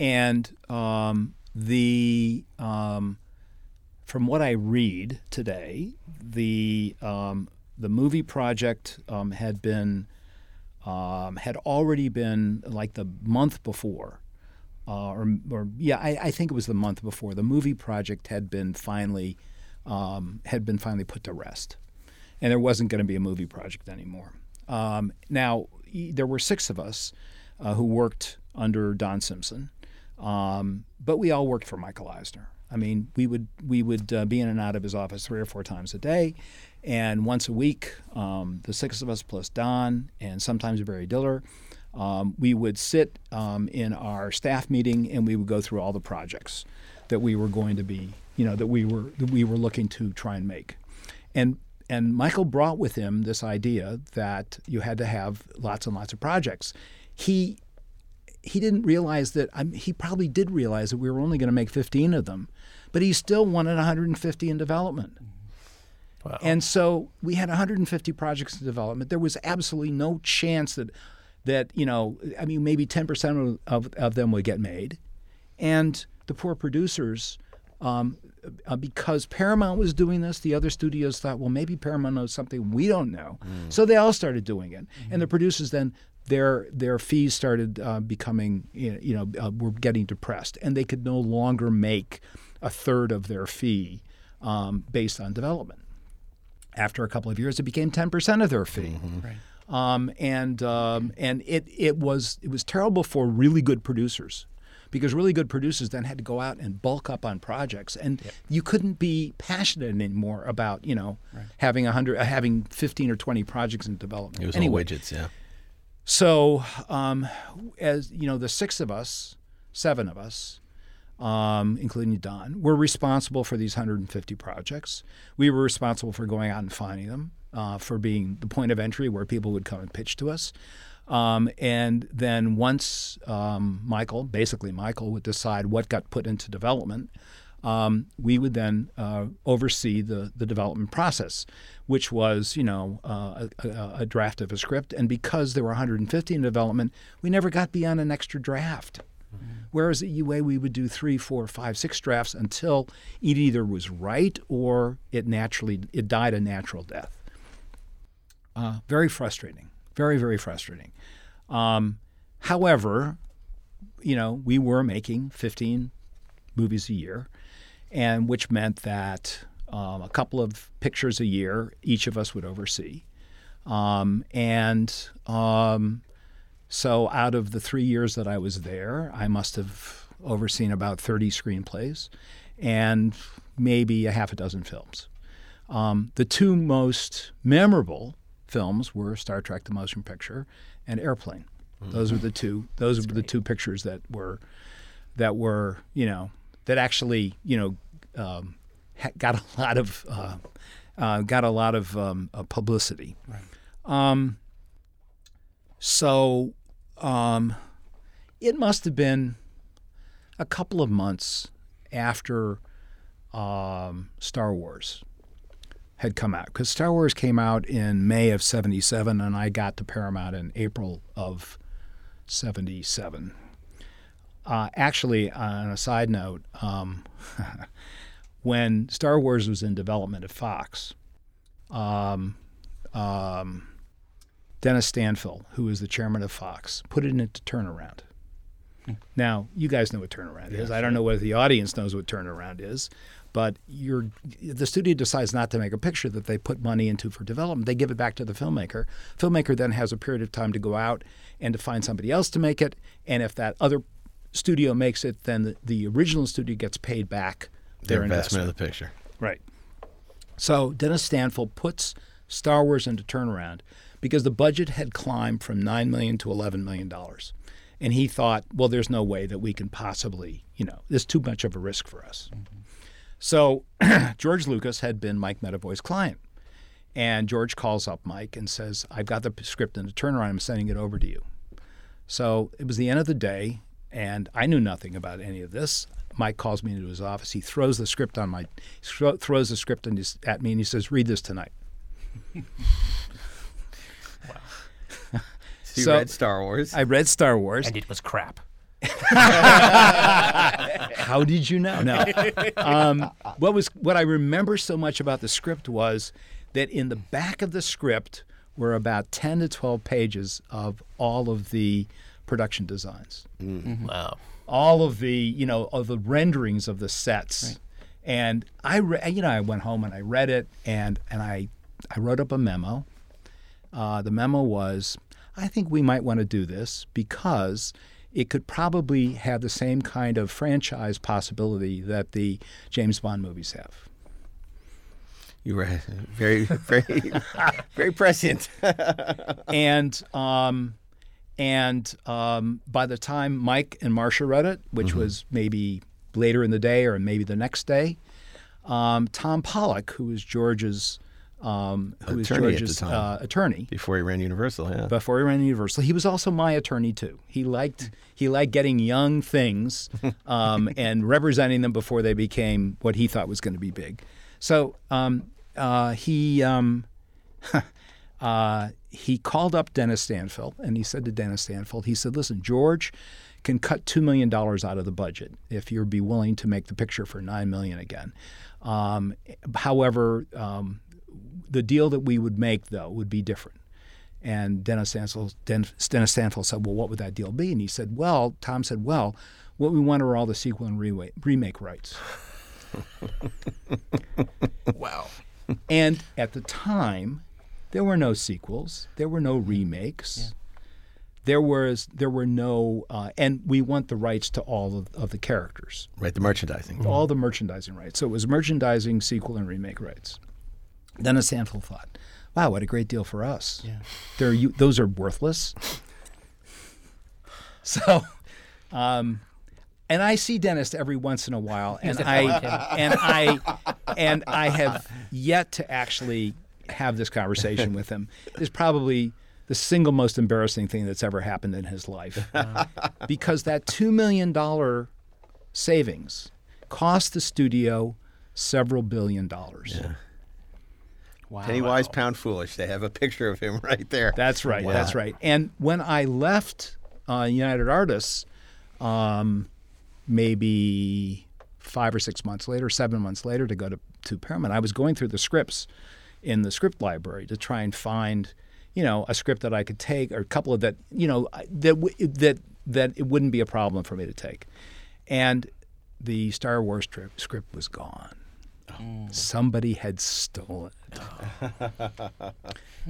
And um, the um, from what I read today, the um, the movie project um, had been um, had already been like the month before. Uh, or, or yeah, I, I think it was the month before the movie project had been finally um, had been finally put to rest, and there wasn't going to be a movie project anymore. Um, now there were six of us uh, who worked under Don Simpson, um, but we all worked for Michael Eisner. I mean, we would we would uh, be in and out of his office three or four times a day, And once a week, um, the six of us plus Don and sometimes Barry Diller, um, we would sit um, in our staff meeting and we would go through all the projects that we were going to be, you know, that we were that we were looking to try and make. And and Michael brought with him this idea that you had to have lots and lots of projects. He he didn't realize that I he probably did realize that we were only going to make 15 of them, but he still wanted 150 in development. Wow. And so we had 150 projects in development. There was absolutely no chance that that you know, I mean, maybe 10% of, of them would get made, and the poor producers. Um, uh, because Paramount was doing this, the other studios thought, well, maybe Paramount knows something we don't know. So they all started doing it, and the producers then their their fees started uh, becoming you know uh, were getting depressed, and they could no longer make a third of their fee um, based on development. After a couple of years, it became ten percent of their fee. Um, and um, and it it was it was terrible for really good producers because really good producers then had to go out and bulk up on projects. And you couldn't be passionate anymore about you know having a hundred uh, having 15 or 20 projects in development. It was anyway widgets, yeah. so um, as you know the six of us seven of us um, including Don, were responsible for these 150 projects. We were responsible for going out and finding them, uh, for being the point of entry where people would come and pitch to us. Um, and then once um, Michael, basically Michael, would decide what got put into development, um, we would then uh, oversee the, the development process, which was, you know, uh, a, a, draft of a script. And because there were 150 in development, we never got beyond an extra draft. Whereas at UA, we would do three, four, five, six drafts until it either was right or it naturally it died a natural death. Uh, very frustrating, very very frustrating. Um, however, you know we were making 15 movies a year, and which meant that um, a couple of pictures a year each of us would oversee, um, and um, so out of the three years that I was there, I must have overseen about 30 screenplays and maybe a half a dozen films. Um, the two most memorable films were Star Trek: The Motion Picture and Airplane. Those were the two. Those were the two pictures that were that were you know that actually you know um, ha- got a lot of uh, uh, got a lot of um, uh, publicity. Um, so um, it must have been a couple of months after um, Star Wars had come out because Star Wars came out in May of '77, and I got to Paramount in April of '77. Uh, actually, on a side note, um, when Star Wars was in development at Fox, um, um, Dennis Stanfill, who is the chairman of Fox, put it into turnaround. Now, you guys know what turnaround is. I don't know whether the audience knows what turnaround is, but you're, the studio decides not to make a picture that they put money into for development. They give it back to the filmmaker. Filmmaker then has a period of time to go out and to find somebody else to make it. And if that other studio makes it, then the, the original studio gets paid back Their their, investment of the picture. Right. So Dennis Stanfill puts Star Wars into turnaround because the budget had climbed from nine million to eleven million dollars, and he thought, well, there's no way that we can possibly, you know, there's too much of a risk for us. Mm-hmm. So George Lucas had been Mike Medavoy's client, and George calls up Mike and says, "I've got the script in the turnaround. I'm sending it over to you." So it was the end of the day, and I knew nothing about any of this. Mike calls me into his office. He throws the script on my throws the script in at me, and he says, "Read this tonight." So you So- read Star Wars. I read Star Wars. and it was crap. How did you know? No. Um, what was what I remember so much about the script was that in the back of the script were about ten to twelve pages of all of the production designs. Wow. all of the you know of the renderings of the sets and i re- you know i went home and i read it and and i i wrote up a memo uh, the memo was i think we might want to do this because it could probably have the same kind of franchise possibility that the james bond movies have You were very, very, very prescient. and um, and um, by the time Mike and Marcia read it, which Mm-hmm. was maybe later in the day or maybe the next day, um, Tom Pollock, who was George's um, who was Attorney at the George's uh, attorney Before he ran Universal, yeah. before he ran Universal, he was also my attorney too. He liked he liked getting young things um, and representing them before they became what he thought was going to be big. So um, uh, he um, uh, he called up Dennis Stanfield and he said to Dennis Stanfield, he said, "Listen, George." Can cut two million dollars out of the budget if you'd be willing to make the picture for nine million again. Um, however, um, the deal that we would make though would be different. And Dennis Stanfield, Den- Dennis Stanfield said, "Well, what would that deal be?" And he said, "Well," Tom said, "Well, what we want are all the sequel and re- remake rights." Wow. And at the time, there were no sequels, there were no remakes. There was there were no, uh, and we want the rights to all of, of the characters, right, the merchandising. all the merchandising rights. So it was merchandising, sequel, and remake rights. Dennis Stanfield thought, "Wow, what a great deal for us! Yeah. They're you, those are worthless." So, um, and I see Dennis every once in a while, and I and I and I have yet to actually have this conversation with him. It's probably the single most embarrassing thing that's ever happened in his life, because that two million dollar savings cost the studio several billion dollars. Penny wise, pound foolish. They have a picture of him right there. That's right. That's right. And when I left uh, United Artists, um, maybe five or six months later, seven months later, to go to, to Paramount, I was going through the scripts in the script library to try and find, you know, a script that I could take or a couple of that, you know, that w- that that it wouldn't be a problem for me to take, and the Star Wars tri- script was gone. Somebody had stolen it.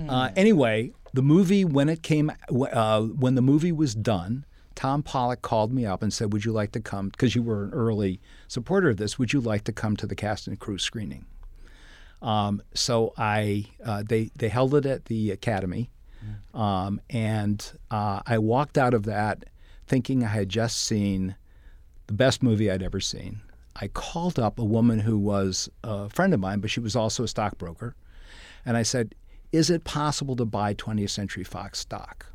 Uh, anyway, the movie when it came, uh, when the movie was done, Tom Pollock called me up and said, "Would you like to come? Because you were an early supporter of this. Would you like to come to the cast and crew screening?" Um, so I, uh, they they held it at the Academy, um, and uh, I walked out of that thinking I had just seen the best movie I'd ever seen. I called up a woman who was a friend of mine, but she was also a stockbroker, and I said, "Is it possible to buy 20th Century Fox stock?"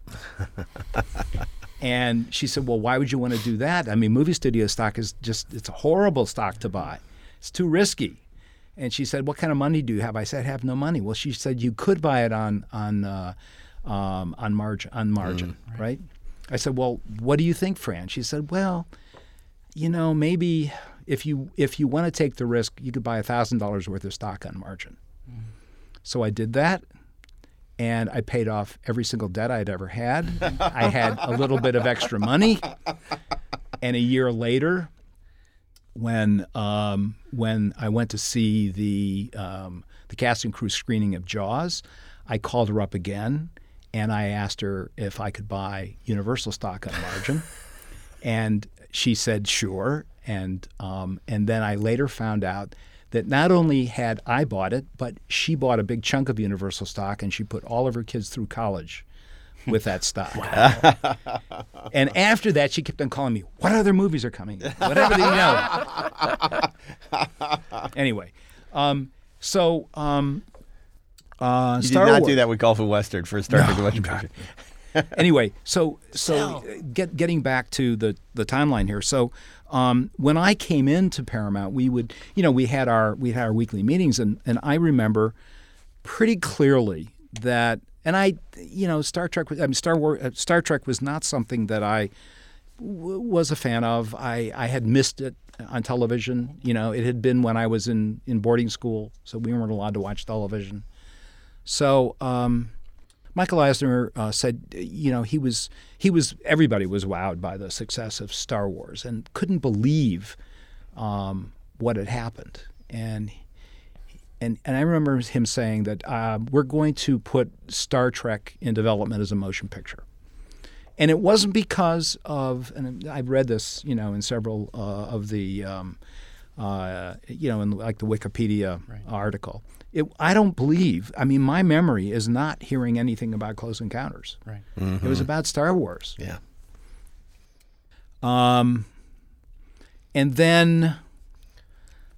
and she said, "Well, why would you want to do that? I mean, movie studio stock is just—it's a horrible stock to buy. It's too risky." And she said, "What kind of money do you have?" I said, "I have no money." Well, she said, "You could buy it on on uh, um, on margin on margin, right. I said, "Well, what do you think, Fran?" She said, "Well, you know, maybe if you if you want to take the risk, you could buy thousand dollars worth of stock on margin." So I did that, and I paid off every single debt I'd ever had. I had a little bit of extra money, and a year later, when um, when I went to see the um, the cast and crew screening of Jaws, I called her up again, and I asked her if I could buy Universal stock on margin, and she said sure. And um, and then I later found out that not only had I bought it, but she bought a big chunk of Universal stock, and she put all of her kids through college with that stock. and after that, she kept on calling me, "What other movies are coming? Whatever the, you know." anyway, um, so um, uh, You did not Wars. do that with Gulf and Western for a Star Trek: Motion anyway, so so get, getting back to the the timeline here. So um, when I came into Paramount, we would you know we had our we had our weekly meetings, and and I remember pretty clearly that, and I you know Star Trek was I mean Star War uh, Star Trek was not something that I w- was a fan of. I I had missed it on television. You know, it had been when I was in in boarding school, so we weren't allowed to watch television. So. Um, Michael Eisner uh, said, you know, he was he was everybody was wowed by the success of Star Wars and couldn't believe um, what had happened. And and and I remember him saying that uh, we're going to put Star Trek in development as a motion picture. And it wasn't because of, and I've read this, you know, in several uh, of the um, uh, you know, in like the Wikipedia article. It, I don't believe. I mean, my memory is not hearing anything about Close Encounters. Right. It was about Star Wars. Yeah. Um, and then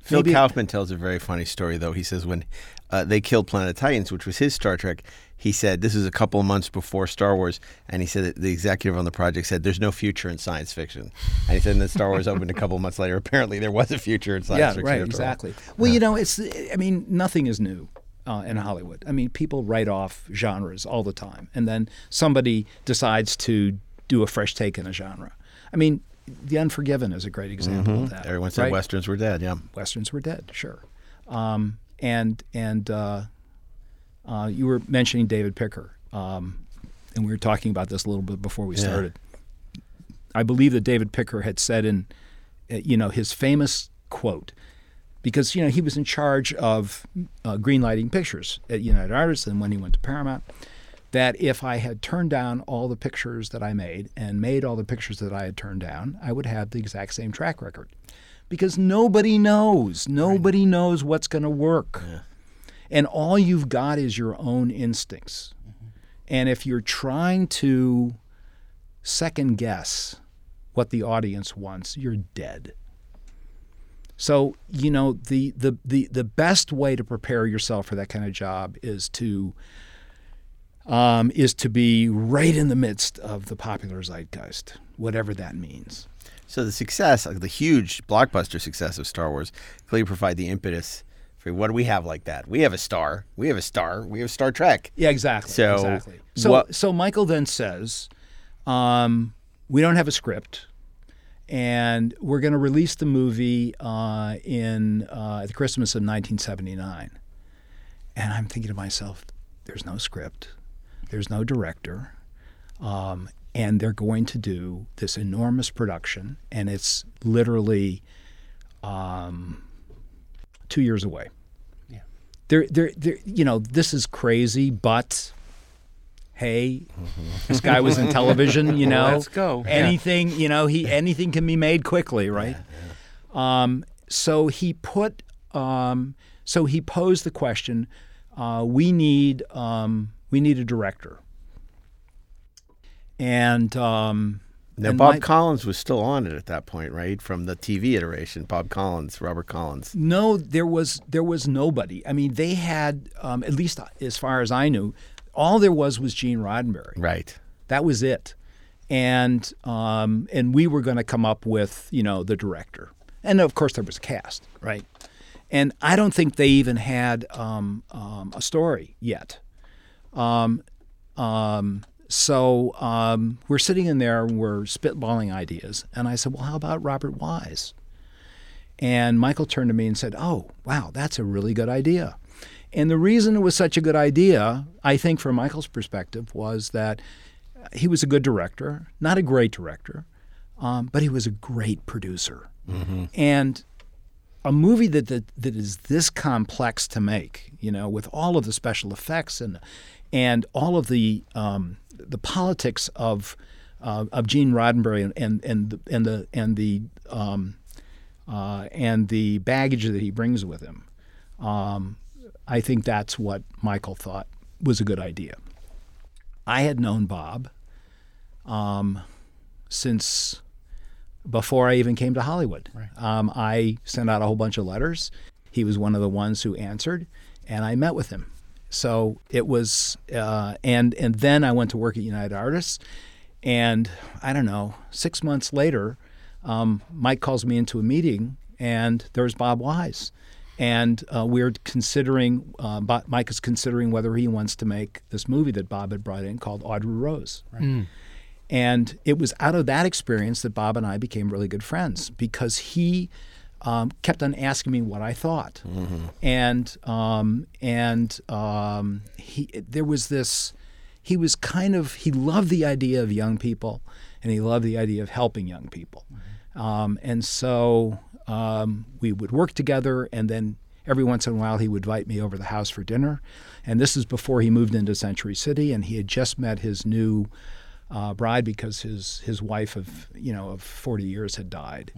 Phil Maybe- Kaufman tells a very funny story, though. He says when uh, they killed Planet Titans, which was his Star Trek, he said this is a couple of months before Star Wars, and he said that the executive on the project said there's no future in science fiction, and he said that Star Wars opened a couple of months later. Apparently, there was a future in science yeah, fiction. right, after all. exactly. Well, you know, it's. I mean, nothing is new uh, in Hollywood. I mean, people write off genres all the time, and then somebody decides to do a fresh take in a genre. I mean, The Unforgiven is a great example of that. Everyone said right? westerns were dead. Yeah. westerns were dead, sure. Um, and and uh, uh, you were mentioning David Picker, um, and we were talking about this a little bit before we Yeah. started. I believe that David Picker had said in, uh, you know, his famous quote, because you know he was in charge of uh, greenlighting pictures at United Artists, and when he went to Paramount, that if I had turned down all the pictures that I made and made all the pictures that I had turned down, I would have the exact same track record. Because nobody knows. Nobody knows what's going to work. And all you've got is your own instincts. And if you're trying to second guess what the audience wants, you're dead. So, you know, the, the, the, the best way to prepare yourself for that kind of job is to um, is to be right in the midst of the popular zeitgeist, whatever that means. So the success, the huge blockbuster success of Star Wars, clearly provide the impetus what do we have like that? We have a star. We have a star. We have Star Trek. Yeah, exactly. So, exactly. So, what- so Michael then says, um, "We don't have a script, and we're going to release the movie uh, in uh, the Christmas of 1979." And I'm thinking to myself, "There's no script, there's no director, um, and they're going to do this enormous production, and it's literally." Um, two years away. Yeah. They're, they're, they're, you know, this is crazy, but hey, this guy was in television, you know. Let's go. Yeah. Anything, you know, he anything can be made quickly, right? Yeah. Um, so he put, um, so he posed the question: uh, We need, um, we need a director, and um, Now and Bob Mike- Collins was still on it at that point, right? From the TV iteration, Bob Collins, Robert Collins. No, there was there was nobody. I mean, they had um, at least as far as I knew, all there was was Gene Roddenberry. Right. That was it, and um, and we were going to come up with you know the director, and of course there was a cast, right? And I don't think they even had um, um, a story yet. Um, um, so um, we're sitting in there, and we're spitballing ideas, and I said, "Well, how about Robert Wise?" And Michael turned to me and said, "Oh, wow, that's a really good idea." And the reason it was such a good idea, I think, from Michael's perspective, was that he was a good director, not a great director, um, but he was a great producer. And a movie that, that that is this complex to make, you know, with all of the special effects and and all of the um, the politics of uh, of Gene Roddenberry and and and the and the and the um, uh, and the baggage that he brings with him. Um, I think that's what Michael thought was a good idea. I had known Bob um, since before I even came to Hollywood. Um, I sent out a whole bunch of letters. He was one of the ones who answered, and I met with him. So it was, uh, and and then I went to work at United Artists, and I don't know, six months later, um, Mike calls me into a meeting, and there's Bob Wise, and uh, we're considering. Uh, Mike is considering whether he wants to make this movie that Bob had brought in called Audrey Rose. And it was out of that experience that Bob and I became really good friends because he um, kept on asking me what I thought, and um, and um, he there was this. He was kind of he loved the idea of young people, and he loved the idea of helping young people, um, and so um, we would work together, and then every once in a while he would invite me over the house for dinner, and this is before he moved into Century City, and he had just met his new uh, bride because his his wife of you know of 40 years had died,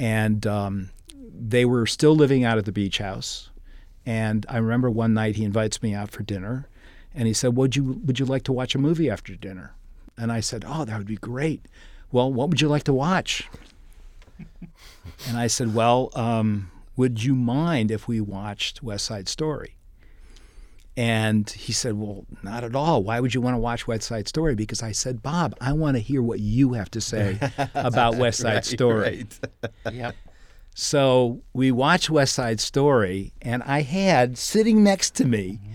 and um, they were still living out at the beach house. And I remember one night he invites me out for dinner, and he said, "Would you would you like to watch a movie after dinner?" And I said, "Oh, that would be great." Well, what would you like to watch? and I said, "Well, um, would you mind if we watched West Side Story?" And he said, Well, not at all. Why would you want to watch West Side Story? Because I said, Bob, I want to hear what you have to say about West Side Story. Yep. So we watched West Side Story, and I had sitting next to me mm-hmm.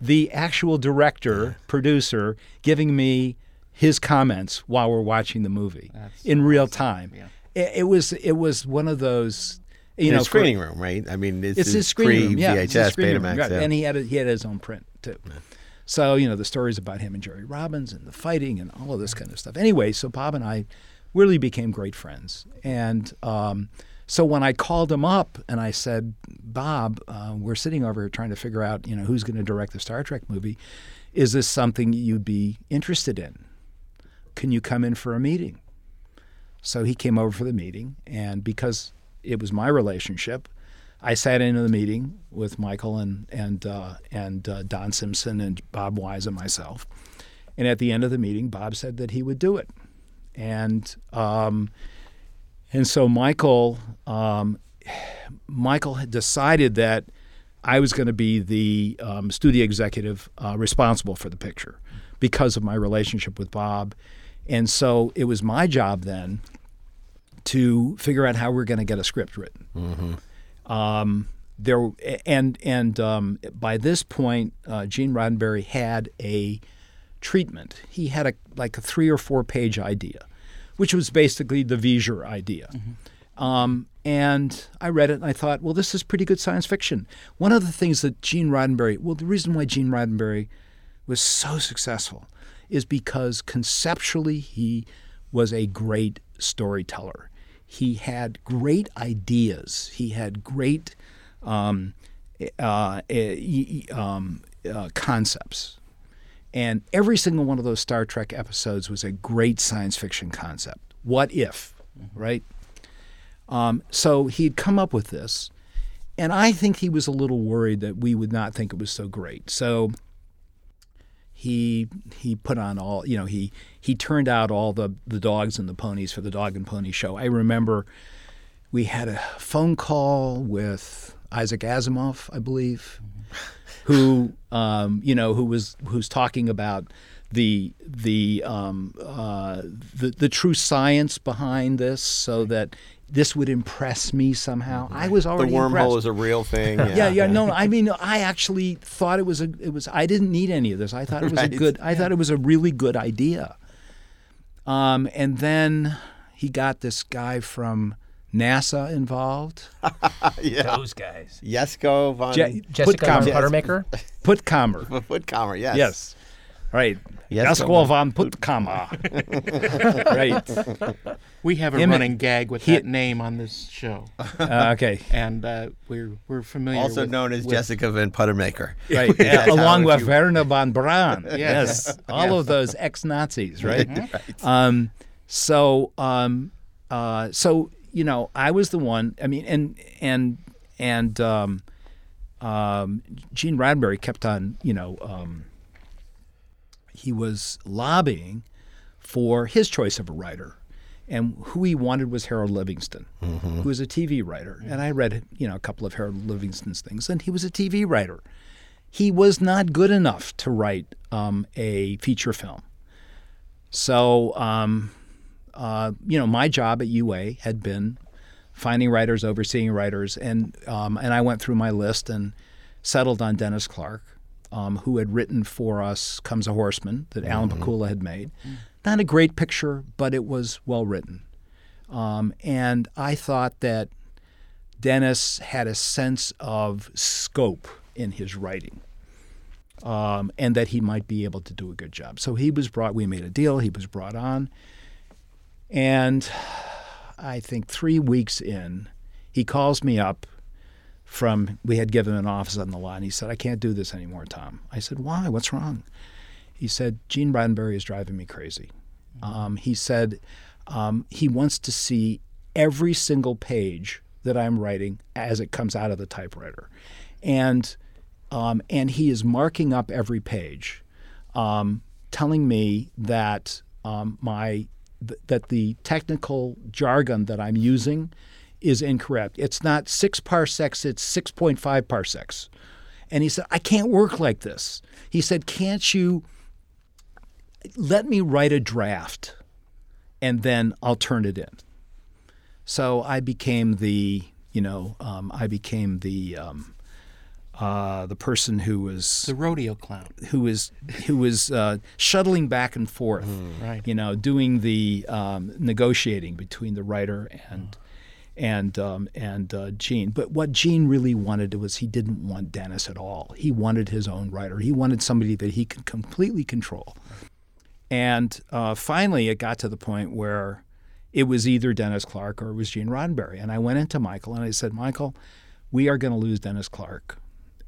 the actual director, producer, giving me his comments while we're watching the movie in real time. It, it was it was one of those you know a for- screening room, right? I mean, it's, it's his screening room, yeah. VHS, screening Betamax, right. yeah. and he had a, he had his own print too. So you know the stories about him and Jerry Robbins and the fighting and all of this kind of stuff. Anyway, so Bob and I really became great friends, and um, so when I called him up and I said, Bob, uh, we're sitting over here trying to figure out you know who's going to direct the Star Trek movie. Is this something you'd be interested in? Can you come in for a meeting? So he came over for the meeting, and because it was my relationship, I sat into the meeting with Michael and and uh, and uh, Don Simpson and Bob Wise and myself. And at the end of the meeting, Bob said that he would do it, and um, and so Michael um, Michael had decided that I was going to be the um, studio executive uh, responsible for the picture because of my relationship with Bob, and so it was my job then to figure out how we're going to get a script written. Um, there and and um, by this point, uh, Gene Roddenberry had a treatment. He had a like a three or four page idea, which was basically the V'Ger idea. Um, and I read it and I thought, well, this is pretty good science fiction. One of the things that Gene Roddenberry, well, the reason why Gene Roddenberry was so successful is because conceptually he was a great storyteller. He had great ideas. He had great um, uh, um, uh, concepts. And every single one of those Star Trek episodes was a great science fiction concept. What if, right? Um, so he'd come up with this, and I think he was a little worried that we would not think it was so great. So he he put on all you know he he turned out all the the dogs and the ponies for the dog and pony show. I remember we had a phone call with Isaac Asimov, I believe, who um, you know who was who's talking about the the um, uh, the the true science behind this, so that this would impress me somehow. I was already the wormhole impressed. is a real thing. yeah, yeah, no. I mean, I actually thought it was a. It was. I didn't need any of this. I thought it was a good. I thought it was a really good idea. Um, and then he got this guy from NASA involved. yeah. Those guys. Jesco von Je- Jessica Puttkamer. Buttermaker. Puttkamer. Footcomer, yes. Yes. Right. Yes, Jesco von Puttkamer. right. We have a Him- running gag with he- that name on this show, Uh, okay. and uh, we're we're familiar. Also with, known as with- Jessica Van Puttermaker. Right. That's how Along with you- Wernher von Braun. Yes. Yes. All of those ex Nazis, right? Um, so, um, uh, so you know, I was the one. I mean, and and and um, um, Gene Roddenberry kept on, you know, um, he was lobbying for his choice of a writer. And who he wanted was Harold Livingston, who was a TV writer. And I read, you know, a couple of Harold Livingston's things, and he was a TV writer. He was not good enough to write um, a feature film. So, um, uh, you know, my job at UA had been finding writers, overseeing writers, and um, and I went through my list and settled on Dennis Clark, um, who had written for us "Comes a Horseman" that Alan Pakula had made. Not a great picture, but it was well written, um, and I thought that Dennis had a sense of scope in his writing um, and that he might be able to do a good job. So he was brought. We made a deal. He was brought on, and I think three weeks in, he calls me up from. We had given him an office on the lot. And he said, "I can't do this anymore, Tom." I said, "Why? What's wrong?" He said, "Gene Roddenberry is driving me crazy." Um, he said um, he wants to see every single page that I'm writing as it comes out of the typewriter, and um, and he is marking up every page, um, telling me that um, my th- that the technical jargon that I'm using is incorrect. It's not six parsecs; it's six point five parsecs. And he said, I can't work like this. He said, Can't you let me write a draft and then I'll turn it in? So I became the, you know, um, I became the, um, uh, the person who was The rodeo clown. who was who was uh, shuttling back and forth, right. you know, doing the um, negotiating between the writer and and um, and uh, Gene. But what Gene really wanted was he didn't want Dennis at all. He wanted his own writer. He wanted somebody that he could completely control. And uh, finally, it got to the point where it was either Dennis Clark or it was Gene Roddenberry. And I went into Michael and I said, Michael, we are going to lose Dennis Clark.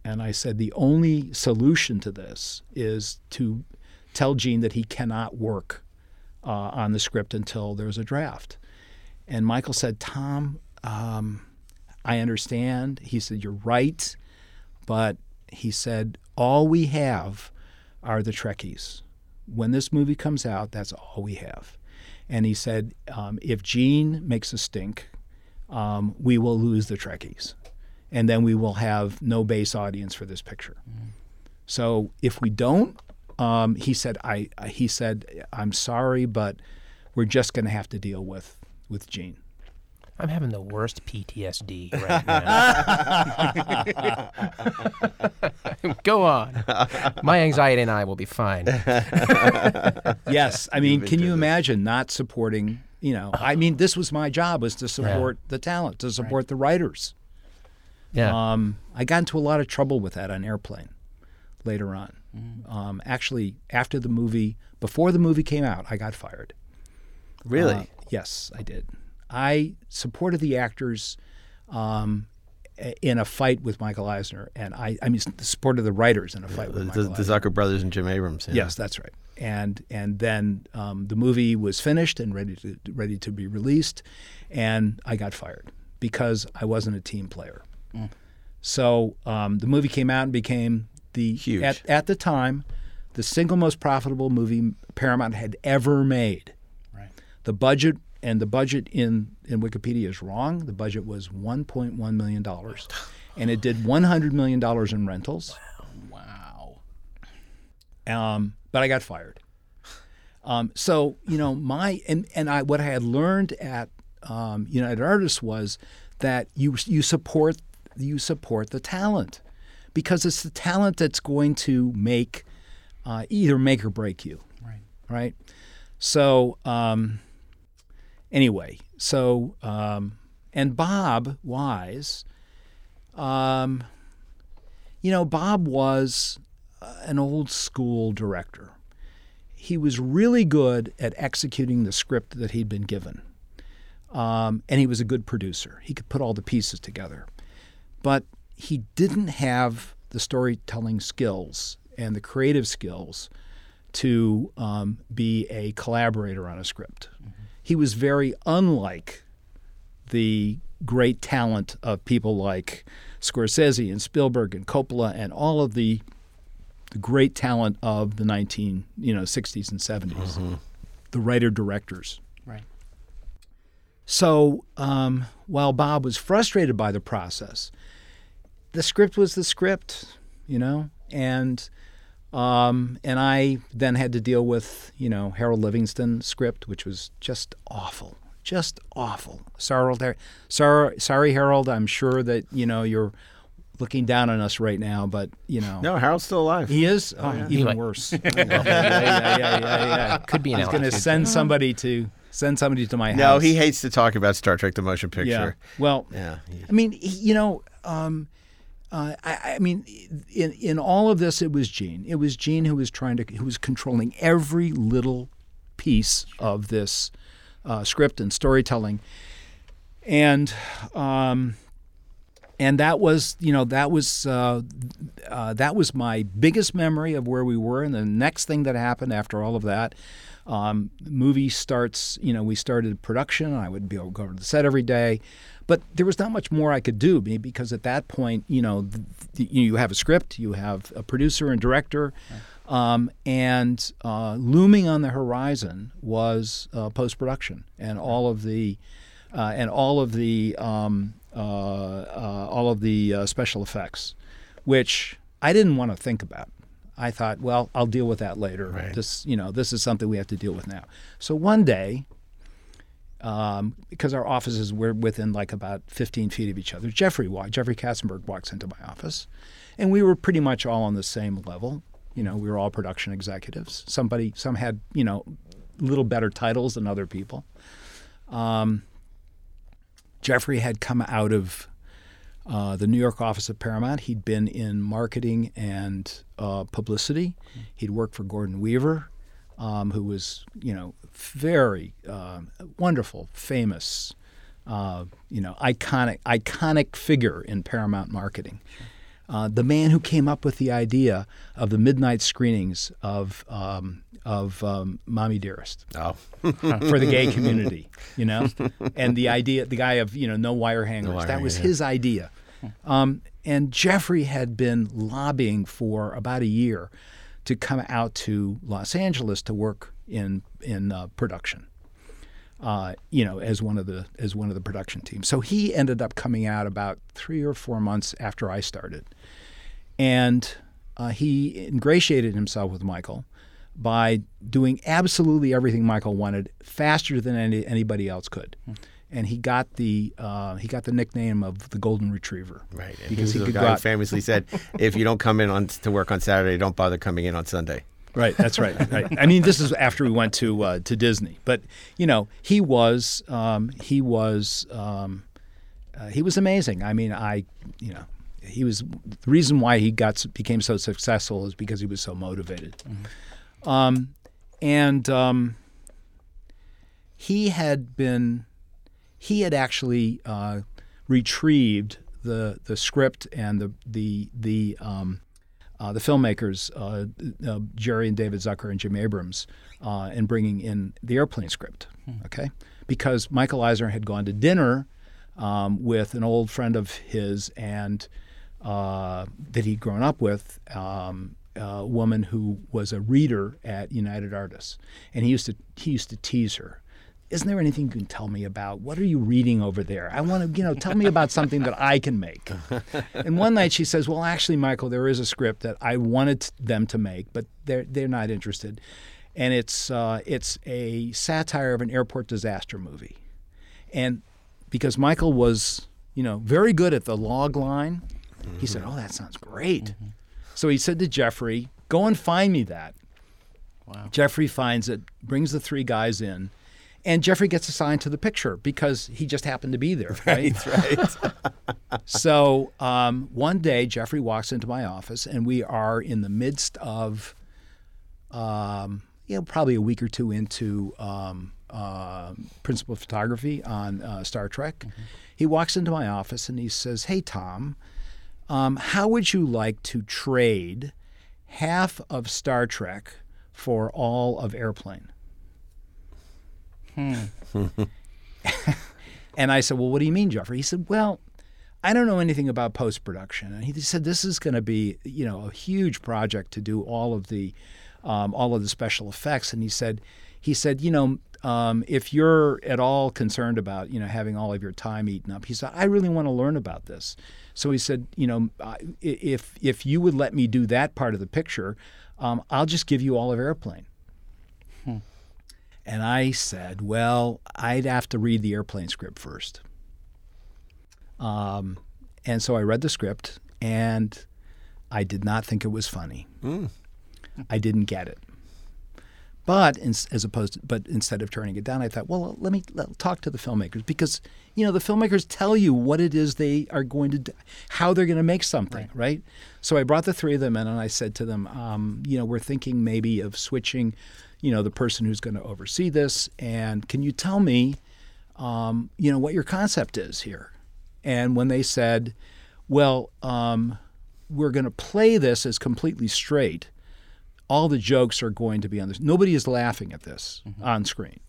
And I said, the only solution to this is to tell Gene that he cannot work uh, on the script until there's a draft. And Michael said, Tom, um, I understand. He said, You're right. But he said, All we have are the Trekkies. When this movie comes out, that's all we have. And he said, um, If Gene makes a stink, um, we will lose the Trekkies. And then we will have no base audience for this picture. So if we don't, um, he said, I, he said, I'm sorry, but we're just going to have to deal with, with Gene. I'm having the worst PTSD right now. Go on. My anxiety and I will be fine. yes, I mean, can you imagine not supporting? You know, I mean, this was my job was to support the talent, to support the writers. Yeah. Um, I got into a lot of trouble with that on Airplane later on. Um, actually, after the movie, before the movie came out, I got fired. Really? Uh, yes, I did. I supported the actors um, in a fight with Michael Eisner, and I, I mean, supported the writers in a fight the, with the, Michael the. Zucker brothers and Jim Abrahams. yeah. Yes, that's right. And and then um, the movie was finished and ready to ready to be released, and I got fired because I wasn't a team player. So um, the movie came out and became the Huge. at at the time the single most profitable movie Paramount had ever made. The budget and the budget in in Wikipedia is wrong. The budget was 1.1 million dollars, and it did 100 million dollars in rentals. Wow. Um, but I got fired. Um, so you know my and and I what I had learned at um, United Artists was that you you support you support the talent because it's the talent that's going to make uh, either make or break you. Right. Right. So um, anyway, so um, and Bob Wise, um, you know, Bob was uh, an old school director. He was really good at executing the script that he'd been given. Um, and he was a good producer. He could put all the pieces together. But he didn't have the storytelling skills and the creative skills to um, be a collaborator on a script. He was very unlike the great talent of people like Scorsese and Spielberg and Coppola and all of the, the great talent of the 19 you know 60s and 70s, the writer directors. Right. So um, while Bob was frustrated by the process, the script was the script, you know, and um, and I then had to deal with you know Harold Livingston script, which was just awful, just awful. Sorry, sorry, sorry, Harold. I'm sure that you know you're looking down on us right now, but you know. No, Harold's still alive. He is oh, even He worse. yeah, yeah, yeah, yeah, yeah, yeah. Could be an He's going to send somebody to send somebody to my house. no, he hates to talk about Star Trek: The Motion Yeah. Picture. Well, Yeah. he- I mean, he- you know, um, uh, I, I mean, in in all of this, it was Gene. It was Gene who was trying to, who was controlling every little piece of this uh, script and storytelling, and um, and that was, you know, that was uh, uh, that was my biggest memory of where we were. And the next thing that happened after all of that Um, the movie starts, you know, we started production. I would be able to go to the set every day, but there was not much more I could do because at that point, you know, the, the, you have a script, you have a producer and director, um, and uh, looming on the horizon was uh, post production and all of the uh, and all of the um, uh, uh, all of the uh, special effects, which I didn't want to think about. I thought, well, I'll deal with that later. Right. This, you know, this is something we have to deal with now. So one day, um, because our offices were within like about 15 feet of each other, Jeffrey Jeffrey Katzenberg walks into my office, and we were pretty much all on the same level. You know, we were all production executives. Somebody, some had, you know, little better titles than other people. Um, Jeffrey had come out of uh, the New York office of Paramount. He'd been in marketing and uh, publicity. He'd worked for Gordon Weaver, um, who was, you know, very uh, wonderful, famous, uh, you know, iconic, iconic figure in Paramount marketing. Uh, the man who came up with the idea of the midnight screenings of um, of um, "Mommy Dearest" Oh, for the gay community, you know, and the idea, the guy of you know no wire hangers, wire that was yeah. his idea. Um, and Jeffrey had been lobbying for about a year to come out to Los Angeles to work in in uh, production. Uh, you know, as one of the as one of the production teams. So he ended up coming out about three or four months after I started, and uh, he ingratiated himself with Michael by doing absolutely everything Michael wanted faster than any, anybody else could. And he got the uh, he got the nickname of the Golden Retriever, right. And Because he he the could guy who famously said, "If you don't come in on to work on Saturday, don't bother coming in on Sunday." Right, that's right. Right. I mean, this is after we went to uh, to Disney, but you know, he was um, he was um, uh, he was amazing. I mean, I you know, he was the reason why he got became so successful is because he was so motivated, um, and um, he had been he had actually uh, retrieved the the script and the the the um, uh, the filmmakers, uh, uh, Jerry and David Zucker and Jim Abrahams, uh, and bringing in the airplane script. Okay, because Michael Eisner had gone to dinner um, with an old friend of his and uh, that he'd grown up with. Um, a woman who was a reader at United Artists, and he used to he used to tease her. Isn't there anything you can tell me about? What are you reading over there? I want to, you know, tell me about something that I can make. And one night she says, "Well, actually, Michael, there is a script that I wanted them to make, but they're they're not interested, and it's uh, it's a satire of an airport disaster movie, and because Michael was, you know, very good at the log line, he said, mm-hmm. "Oh, that sounds great." Mm-hmm. So he said to Jeffrey, "Go and find me that." Wow. Jeffrey finds it, brings the three guys in, and Jeffrey gets assigned to the picture because he just happened to be there. Right. Right. So um, one day, Jeffrey walks into my office, and we are in the midst of, um, you know, probably a week or two into um, uh, principal photography on uh, Star Trek. He walks into my office and he says, "Hey, Tom, um, how would you like to trade half of Star Trek for all of Airplane?" And I said, Well, what do you mean, Jeffrey? He said, Well, I don't know anything about post production. And he said, This is going to be, you know, a huge project to do all of the, um, all of the special effects. And he said, he said, you know, um, if you're at all concerned about, you know, having all of your time eaten up, he said, I really want to learn about this. So he said, you know, if if you would let me do that part of the picture, um, I'll just give you all of Airplane. And I said, well, I'd have to read the airplane script first. Um, and so I read the script, and I did not think it was funny. I didn't get it. But in, as opposed, to, but instead of turning it down, I thought, well, let me let, talk to the filmmakers because you know the filmmakers tell you what it is they are going to, do, how they're going to make something, right. So I brought the three of them in, and I said to them, um, you know, we're thinking maybe of switching, you know, the person who's going to oversee this, and can you tell me, um, you know, what your concept is here? And when they said, well, um, we're going to play this as completely straight, all the jokes are going to be on this. Nobody is laughing at this on screen.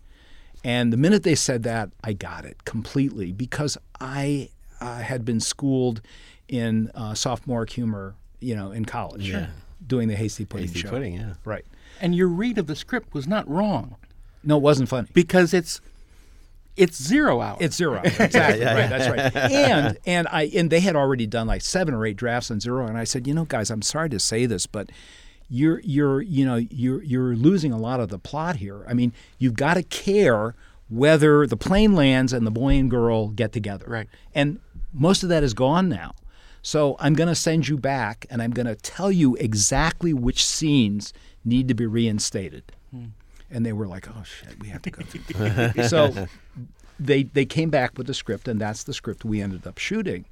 And the minute they said that, I got it completely because I uh, had been schooled in uh, sophomore humor, you know, in college, doing the hasty pudding Hasty show. pudding, yeah. Right. And your read of the script was not wrong No, it wasn't funny. because it's it's zero hours. It's zero. Exactly. right. That's right. And and I and they had already done like seven or eight drafts on zero. And I said, you know, guys, I'm sorry to say this, but you're you're you know you're you're losing a lot of the plot here. I mean, you've got to care whether the plane lands and the boy and girl get together. Right. And most of that is gone now. So I'm going to send you back, and I'm going to tell you exactly which scenes need to be reinstated. And they were like, "Oh shit, we have to go." through." so they they came back with the script, and that's the script we ended up shooting.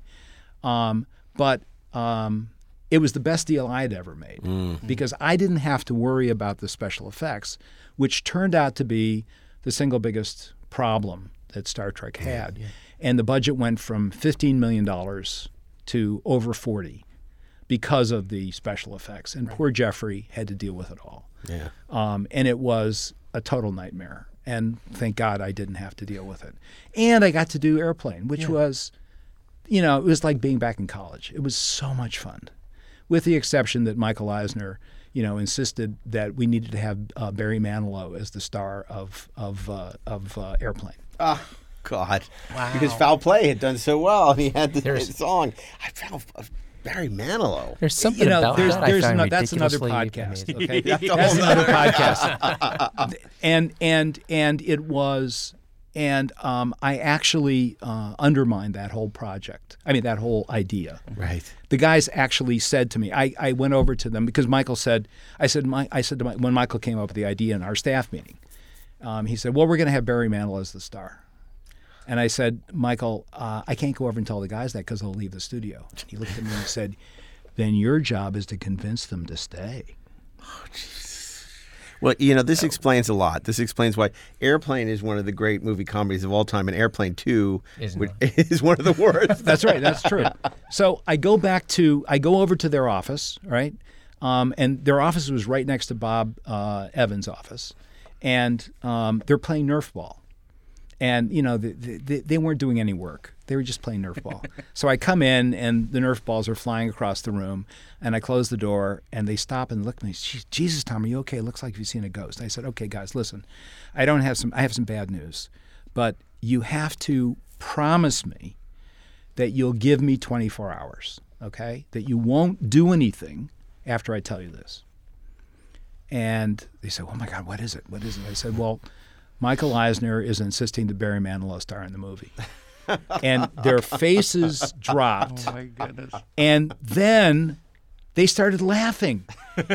Um, but um, it was the best deal I had ever made because I didn't have to worry about the special effects, which turned out to be the single biggest problem that Star Trek had. And the budget went from $15 million to over 40 because of the special effects. And poor Jeffrey had to deal with it all. Yeah. Um, and it was a total nightmare. And thank God I didn't have to deal with it. And I got to do Airplane, which was, you know, it was like being back in college. It was so much fun, with the exception that Michael Eisner, you know, insisted that we needed to have uh, Barry Manilow as the star of of uh, of uh, Airplane. Oh, God. wow. Because Foul Play had done so well, and he had the hit song. I found uh, Barry Manilow. There's something you know, about there's, that I there's find no, that's another ridiculously podcast. amazing. Okay, That's a that's whole another podcast. and and and it was, and um, I actually uh, undermined that whole project. I mean, that whole idea. Right. The guys actually said to me, I, I went over to them because Michael said, I said, my, I said to my, when Michael came up with the idea in our staff meeting, um, he said, well, we're going to have Barry Manilow as the star. And I said, Michael, uh, I can't go over and tell the guys that because they'll leave the studio. And He looked at me and said, then your job is to convince them to stay. Well, you know, this explains a lot. This explains why Airplane is one of the great movie comedies of all time, and Airplane 2 Is which is one of the worst. That's right. That's true. So I go back to I go over to their office, right? Um, and their office was right next to Bob uh, Evans' office, and um, they're playing Nerf ball, and you know they, they, they weren't doing any work. They were just playing Nerf ball. so I come in, and the Nerf balls are flying across the room, and I close the door, and they stop and look at me. Jesus, Tom, are you okay? It looks like you've seen a ghost. I said, Okay, guys, listen, I don't have some. I have some bad news, but you have to promise me that you'll give me 24 hours, okay? That you won't do anything after I tell you this. And they said, Oh my God, what is it? What is it? I said, Well, Michael Eisner is insisting that Barry Manilow star in the movie. and their faces dropped. Oh my goodness. And then they started laughing.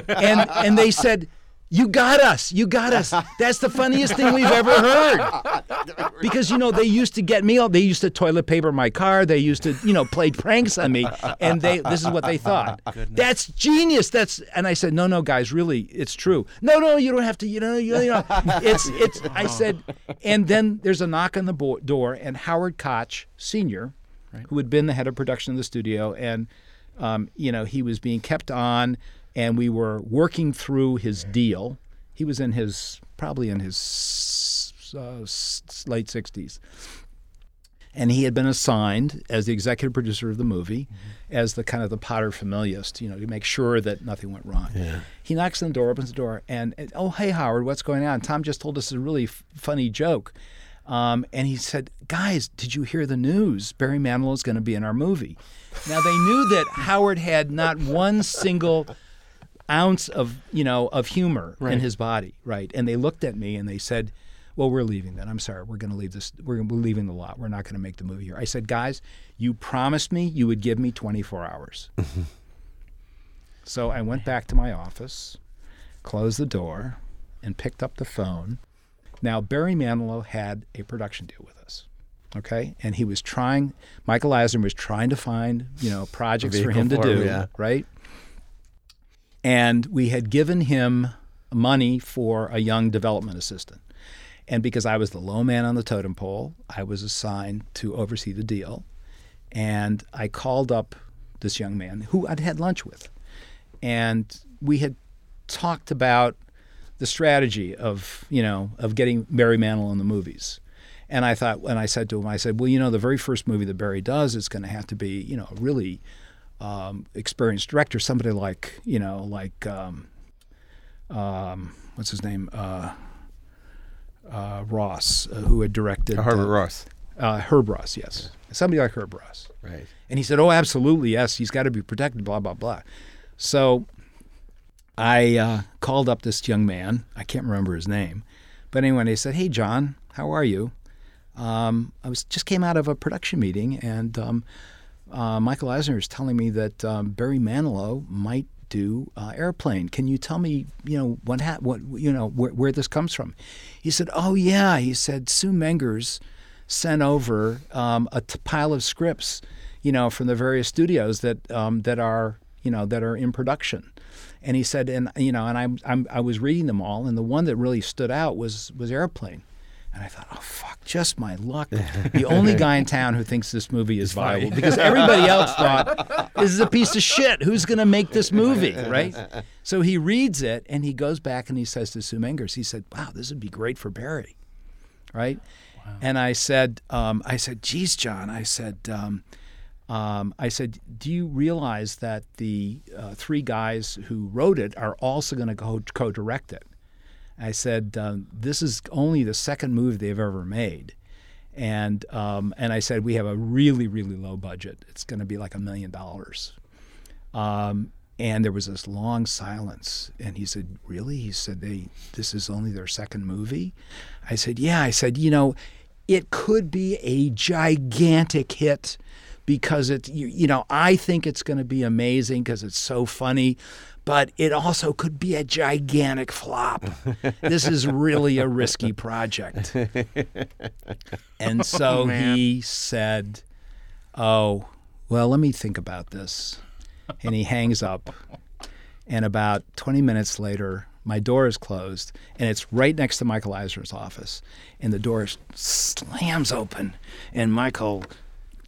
And and they said, "You got us. You got us. That's the funniest thing we've ever heard." Because you know, they used to get me all they used to toilet paper my car, they used to, you know, play pranks on me, and they this is what they thought. That's genius. That's and I said, "No, no, guys, really, it's true." "No, no, you don't have to, you know, you know, it's it's I said, and then there's a knock on the bo- door and Howard Koch senior who had been the head of production of the studio, and um, you know he was being kept on, and we were working through his deal. He was in his probably in his uh, late sixties, and he had been assigned as the executive producer of the movie, as the kind of the pater familias, you know, to make sure that nothing went wrong. Yeah. He knocks on the door, opens the door, and, and, oh hey Howard, what's going on? Tom just told us a really f- funny joke. Um, and he said, "Guys, did you hear the news? Barry Manilow is going to be in our movie." Now they knew that Howard had not one single ounce of you know of humor in his body, right? And they looked at me and they said, "Well, we're leaving then. I'm sorry, we're going to leave this. We're, we're leaving the lot. We're not going to make the movie here." I said, "Guys, you promised me you would give me 24 hours." so I went back to my office, closed the door, and picked up the phone. Now, Barry Manilow had a production deal with us. Okay, and he was trying. Michael Eisner was trying to find, you know, projects for him to do, yeah. right? And we had given him money for a young development assistant. And because I was the low man on the totem pole, I was assigned to oversee the deal. And I called up this young man who I'd had lunch with. And we had talked about the strategy of you know of getting Barry Manilow in the movies. And I thought, and I said to him, I said, well, you know, the very first movie that Barry does is going to have to be, you know, a really um, experienced director, somebody like, you know, like, um, um, what's his name, uh, uh, Ross, uh, who had directed Herbert uh, Ross. uh, Herb Ross, yes, somebody like Herb Ross. Right. And he said, "Oh, absolutely, yes. He's got to be protected." Blah blah blah. So I uh, called up this young man. I can't remember his name, but anyway, he said, "Hey, John, how are you?" Um, I was just came out of a production meeting, and um, uh, Michael Eisner is telling me that um, Barry Manilow might do uh, Airplane. Can you tell me, you know, what ha- what you know where, where this comes from? He said, "Oh yeah," he said, "Sue Mengers sent over um, a t- pile of scripts, you know, from the various studios that um, that are you know that are in production." And he said, and you know, and I'm, I'm I was reading them all, and the one that really stood out was was Airplane. And I thought, oh fuck, just my luck. The only guy in town who thinks this movie is viable because everybody else thought this is a piece of shit. Who's going to make this movie, right? So he reads it and he goes back and he says to Sue Mengers, he said, "Wow, this would be great for Barry." right? And I said, um, I said, geez, John, I said, um, um, I said, do you realize that the uh, three guys who wrote it are also going to co- co-direct it? I said, um, this is only the second movie they've ever made. And um, and I said we have a really really low budget. It's going to be like a million dollars. Um, and there was this long silence. And he said, "Really?" He said, "They this is only their second movie." I said, "Yeah." I said, "You know, it could be a gigantic hit." Because it, you, you know, I think it's going to be amazing because it's so funny, but it also could be a gigantic flop. this is really a risky project. And so oh, he said, Oh, well, let me think about this. And he hangs up. And about 20 minutes later, my door is closed, and it's right next to Michael Eisner's office. And the door slams open, and Michael,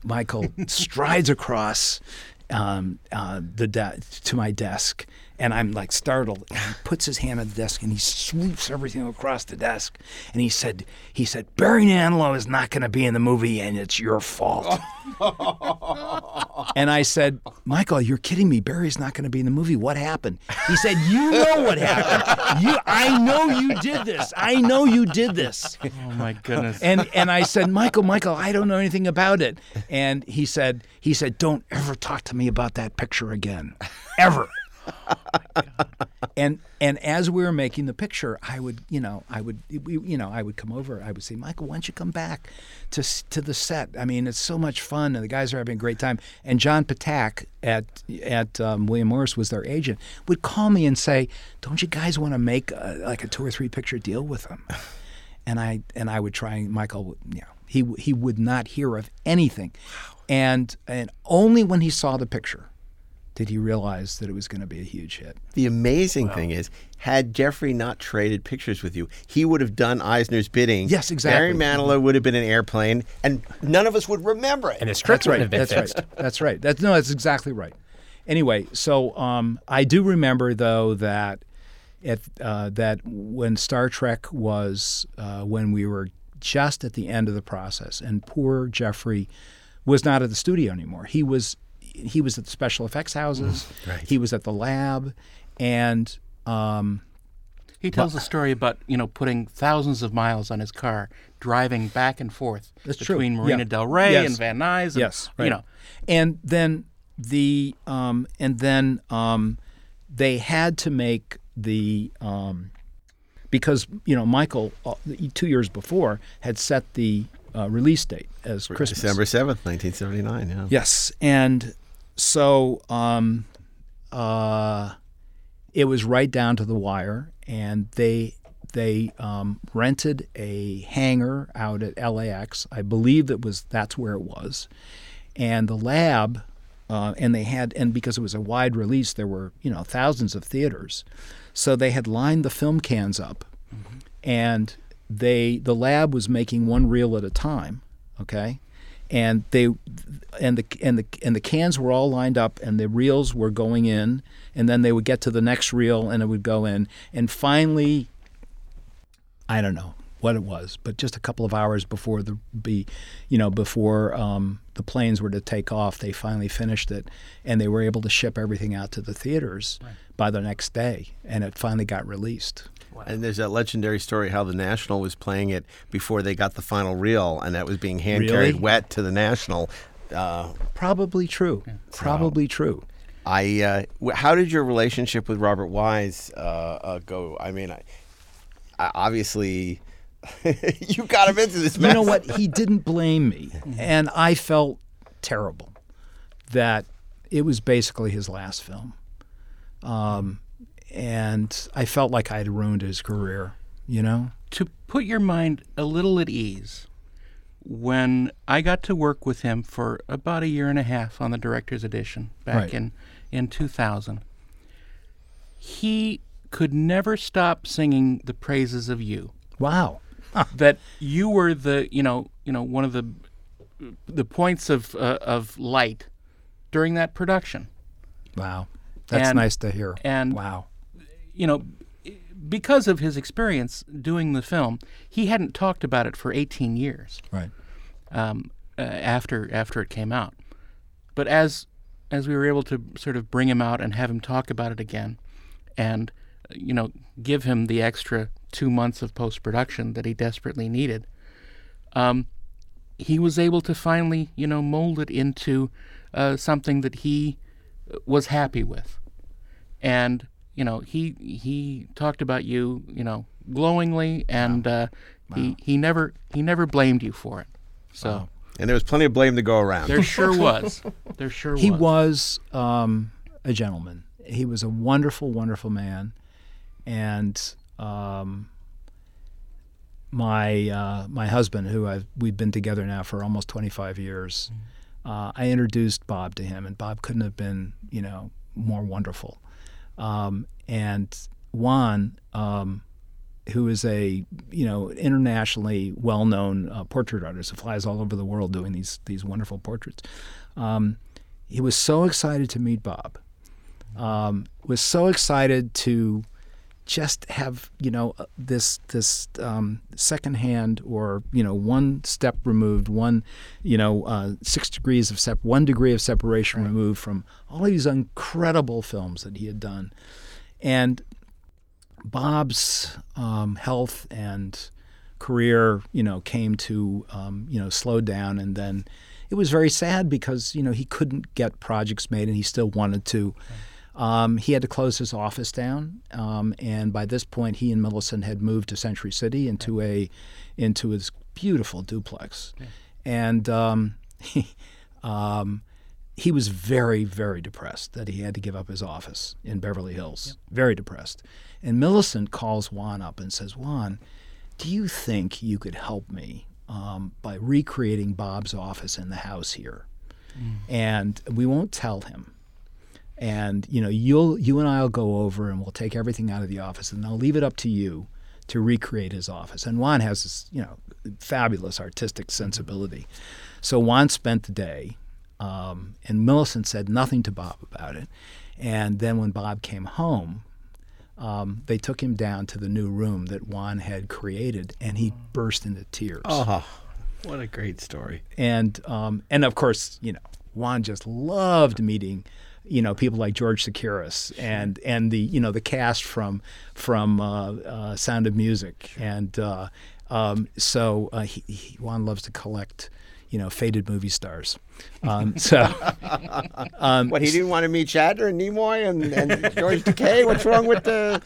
Michael strides across um, uh, the de- to my desk, and I'm like startled. And he puts his hand on the desk and he sweeps everything across the desk, and he said, "He said Barry Manilow is not going to be in the movie, and it's your fault." and I said, "Michael, you're kidding me. Barry's not going to be in the movie. What happened?" He said, "You know what happened. You, I know you did this. I know you did this." Oh my goodness. and and I said, Michael, Michael, I don't know anything about it. And he said, he said, don't ever talk to me about that picture again, ever. and and as we were making the picture, I would, you know, I would, you know, I would come over. I would say, Michael, why don't you come back to to the set? I mean, it's so much fun, and the guys are having a great time. And John Patak at at um, William Morris was their agent. Would call me and say, "Don't you guys want to make a, like a two or three picture deal with them?" and I and I would try. Michael, you know, he he would not hear of anything, and and only when he saw the picture did he realize that it was going to be a huge hit. The amazing thing is, had Jeffrey not traded pictures with you, he would have done Eisner's bidding. Yes, exactly. Barry Manilow would have been an airplane, and none of us would remember it. And the script That's right. wouldn't have been That's fixed. right. That's right. That's no. That's exactly right. Anyway, so um, I do remember though that at uh, that when Star Trek was uh, when we were just at the end of the process, and poor Jeffrey was not at the studio anymore. He was he was at the special effects houses. He was at the lab, and um, He tells a story about you know putting thousands of miles on his car, driving back and forth That's true. between Marina Yeah. Del Rey Yes. and Van Nuys. And, Yes, right. you know, and then the um, and then um, they had to make the um, because you know Michael uh, two years before had set the uh, release date as Christmas. December seventh, nineteen seventy nine. Yeah. Yes, and so um, uh, it was right down to the wire, and they they um, rented a hangar out at LAX. I believe that was that's where it was, and the lab. Uh, and they had, and because it was a wide release, there were you know thousands of theaters, so they had lined the film cans up, and they the lab was making one reel at a time, okay, and they and the and the and the cans were all lined up, and the reels were going in, and then they would get to the next reel, and it would go in, and finally, I don't know what it was, but just a couple of hours before the be, you know, before um, the planes were to take off, they finally finished it, and they were able to ship everything out to the theaters by the next day, and it finally got released. And there's that legendary story how the National was playing it before they got the final reel, and that was being hand carried Really? wet to the National. Uh, Probably true. Probably true. I uh, w- how did your relationship with Robert Wise uh, uh, go? I mean, I, I obviously you got him into this. you know what? He didn't blame me, and I felt terrible that it was basically his last film, um, and I felt like I had ruined his career. You know, to put your mind a little at ease, when I got to work with him for about a year and a half on the director's edition back Right. in, in 2000, he could never stop singing the praises of you. wow. that you were the you know you know one of the the points of uh, of light during that production. Wow, that's And- nice to hear. and- wow, You know, because of his experience doing the film, he hadn't talked about it for 18 years. right. um, uh, after after it came out. But as as we were able to sort of bring him out and have him talk about it again, and you know give him the extra two months of post production that he desperately needed, um, he was able to finally you know mold it into uh, something that he was happy with, and you know he he talked about you you know glowingly, and uh, he he never he never blamed you for it. So. and there was plenty of blame to go around. There sure was. There sure He was. He was um, a gentleman. He was a wonderful, wonderful man, and um, my uh, my husband, who I've we've been together now for almost 25 years, uh, I introduced Bob to him, and Bob couldn't have been you know more wonderful. Um, and Juan, um, who is a you know internationally well-known uh, portrait artist who flies all over the world doing these these wonderful portraits. Um, he was so excited to meet Bob. Um, was so excited to just have you know uh, this this um, secondhand or you know one step removed, one you know uh, six degrees of sep- one degree of separation removed from all these incredible films that he had done, and Bob's um, health and career, you know, came to um, you know slow down, and then it was very sad because you know he couldn't get projects made, and he still wanted to. Um, he had to close his office down, um, and by this point, he and Millicent had moved to Century City into a into his beautiful duplex, and um, he, um, he was very, very depressed that he had to give up his office in Beverly Hills. Very depressed. And Millicent calls Juan up and says, Juan, do you think you could help me um, by recreating Bob's office in the house here? And we won't tell him. And you know, you'll you and I'll go over and we'll take everything out of the office, and I'll leave it up to you to recreate his office. And Juan has this, you know, fabulous artistic sensibility. So Juan spent the day, um, and Millicent said nothing to Bob about it. And then when Bob came home, um, they took him down to the new room that Juan had created, and he burst into tears. oh, what a great story! And um, and of course, you know, Juan just loved meeting, you know, people like George Chakiris and and the you know the cast from from uh, uh, Sound of Music, and uh, um, so uh, he, he, Juan loves to collect. You know, faded movie stars. Um, so, um, What he didn't want to meet Shatner and Nimoy and, and George Takei. What's wrong with the?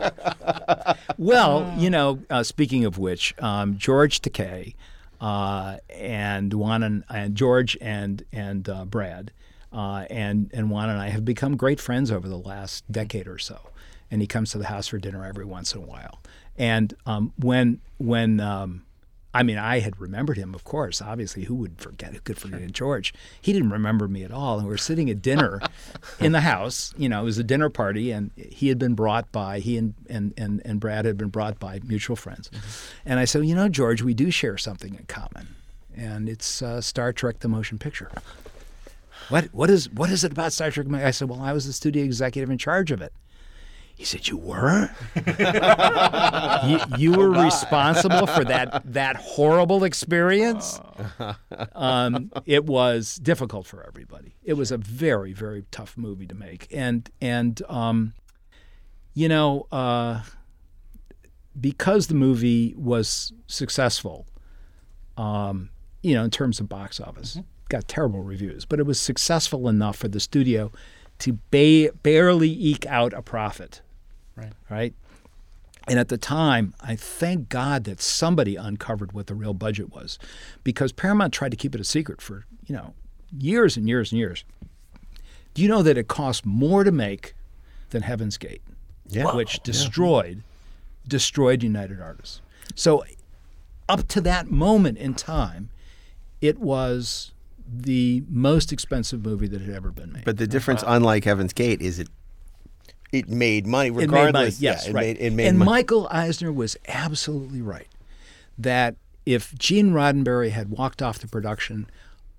Well, you know, uh, speaking of which, um, George Takei uh, and Juan and, and George and and uh, Brad uh, and and Juan and I have become great friends over the last decade or so. And he comes to the house for dinner every once in a while. And um, when when um, I mean, I had remembered him, of course. Obviously, who would forget? Who could forget George? He didn't remember me at all. And we were sitting at dinner in the house. You know, it was a dinner party, and he had been brought by he and and and, and Brad had been brought by mutual friends. And I said, you know, George, we do share something in common. and it's uh, Star Trek: The Motion Picture. What what is what is it about Star Trek? I said, well, I was the studio executive in charge of it. He said, "You were? you, you were responsible for that that horrible experience." Um, it was difficult for everybody. It was a very very tough movie to make, and and um, you know, uh, because the movie was successful, um, you know, in terms of box office, got terrible reviews, but it was successful enough for the studio to ba- barely eke out a profit. Right. Right. And at the time, I thank God that somebody uncovered what the real budget was, because Paramount tried to keep it a secret for you know years and years and years. Do you know that it cost more to make than Heaven's Gate, Yeah. which destroyed destroyed United Artists? So up to that moment in time, it was the most expensive movie that had ever been made. But the uh-huh. difference, unlike Heaven's Gate, is it it made money it made regardless. money. Yes, yeah, it right. Made, it made and money. Michael Eisner was absolutely right that if Gene Roddenberry had walked off the production,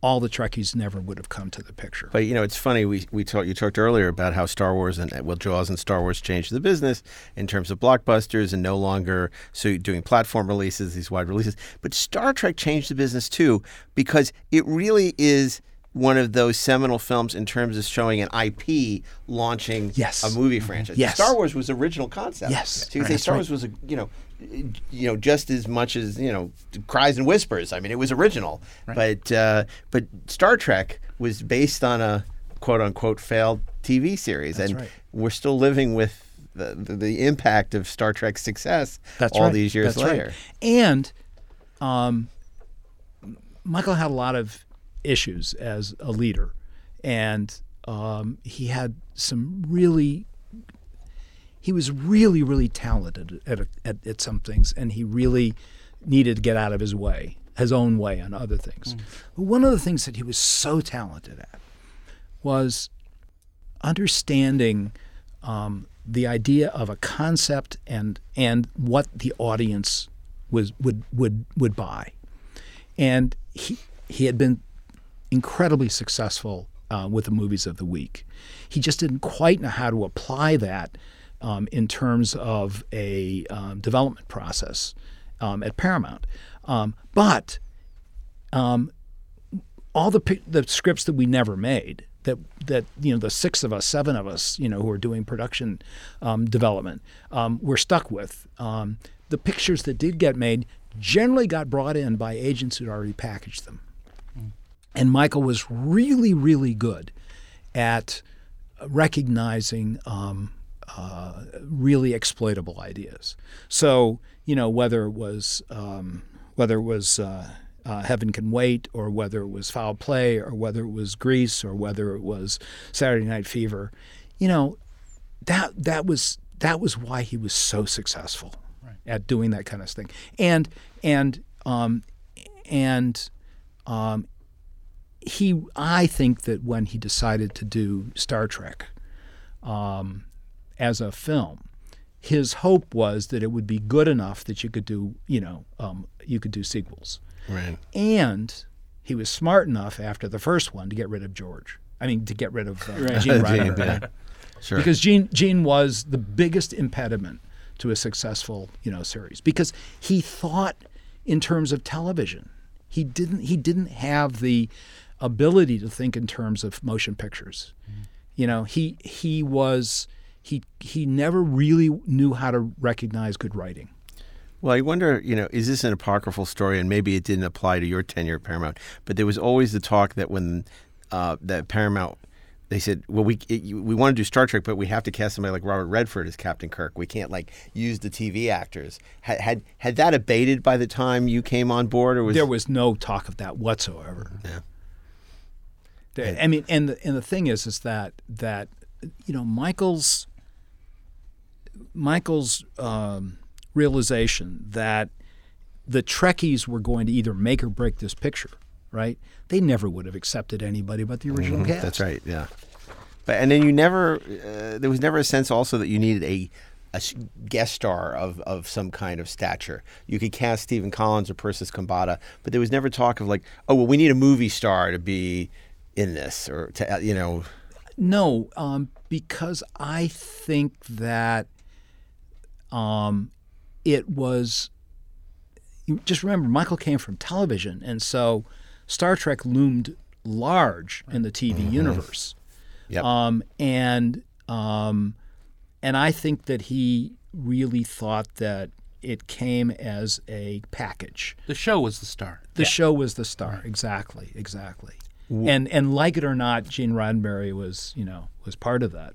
all the Trekkies never would have come to the picture. But you know, it's funny. We we talked. You talked earlier about how Star Wars and well, Jaws and Star Wars changed the business in terms of blockbusters and no longer so doing platform releases, these wide releases. But Star Trek changed the business too because it really is one of those seminal films in terms of showing an IP launching Yes. a movie mm-hmm. franchise. Yes. Star Wars was original concept. Yes. so you could say Star right. Wars was a you know. You know, just as much as you know, cries and whispers. I mean, it was original, but uh, but Star Trek was based on a quote unquote failed TV series, and right. we're still living with the, the, the impact of Star Trek's success That's all right. these years That's right. later. And um, Michael had a lot of issues as a leader, and um, he had some really. He was really, really talented at, at, at some things, and he really needed to get out of his way, his own way on other things. But one of the things that he was so talented at was understanding um, the idea of a concept and and what the audience was would would would buy, and he he had been incredibly successful uh, with the movies of the week. He just didn't quite know how to apply that um, in terms of a um, development process um, at Paramount, um, but um, all the the scripts that we never made that that you know the six of us, seven of us, you know, who are doing production um, development, um, we're stuck with. Um, the pictures that did get made generally got brought in by agents who'd already packaged them, and Michael was really, really good at recognizing um, uh, really exploitable ideas. So you know whether it was um, whether it was uh, uh, Heaven Can Wait, or whether it was Foul Play, or whether it was Grease, or whether it was Saturday Night Fever, you know that that was that was why he was so successful at doing that kind of thing. And and um, and um, he, I think that when he decided to do Star Trek um, as a film, his hope was that it would be good enough that you could do, you know, um, you could do sequels. Right. And he was smart enough after the first one to get rid of George. I mean, to get rid of uh, Gene Roddenberry. yeah. Sure. Because Gene Gene was the biggest impediment to a successful, you know, series because he thought in terms of television. He didn't he didn't have the ability to think in terms of motion pictures. You know, he he was he he never really knew how to recognize good writing. Well, I wonder, you know, is this an apocryphal story? And maybe it didn't apply to your tenure at Paramount, but there was always the talk that when uh, that Paramount, they said, well, we it, we want to do Star Trek, but we have to cast somebody like Robert Redford as Captain Kirk. We can't like use the TV actors. Had had, had that abated by the time you came on board, or was there was no talk of that whatsoever. Yeah. I mean, and the and the thing is, is that that you know Michael's Michael's um, realization that the Trekkies were going to either make or break this picture, right? They never would have accepted anybody but the original cast. That's right. Yeah. But and then you never, uh, there was never a sense also that you needed a a guest star of, of some kind of stature. You could cast Stephen Collins or Persis Khambatta, but there was never talk of like, oh well, we need a movie star to be in this, or to uh, you know, No, um, because I think that um, it was. you Just remember, Michael came from television, and so Star Trek loomed large in the TV universe. Yep. Um, and um, and I think that he really thought that it came as a package. The show was the star. The show was the star. Exactly, exactly. And and like it or not, Gene Roddenberry was you know was part of that.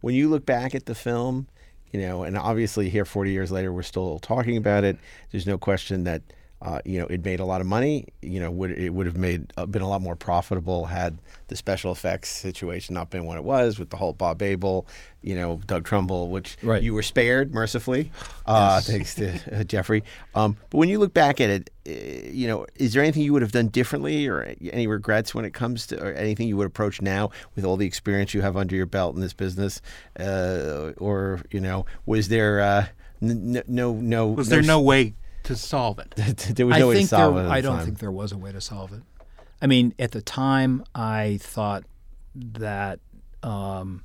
when you look back at the film, you know, and obviously here 40 years later, we're still talking about it. There's no question that, uh, you know, it made a lot of money. You know, would it would have made uh, been a lot more profitable had the special effects situation not been what it was with the whole Bob Abel, you know, Doug Trumbull, which Right. you were spared mercifully, uh, thanks to uh, Jeffrey. Um, but when you look back at it, uh, you know, is there anything you would have done differently, or any regrets when it comes to, or anything you would approach now with all the experience you have under your belt in this business, uh, or you know, was there uh, n- n- no no Was there no way to solve it? there was I no way to think solve there, it. at I the don't time. think there was a way to solve it. I mean, at the time, I thought that um,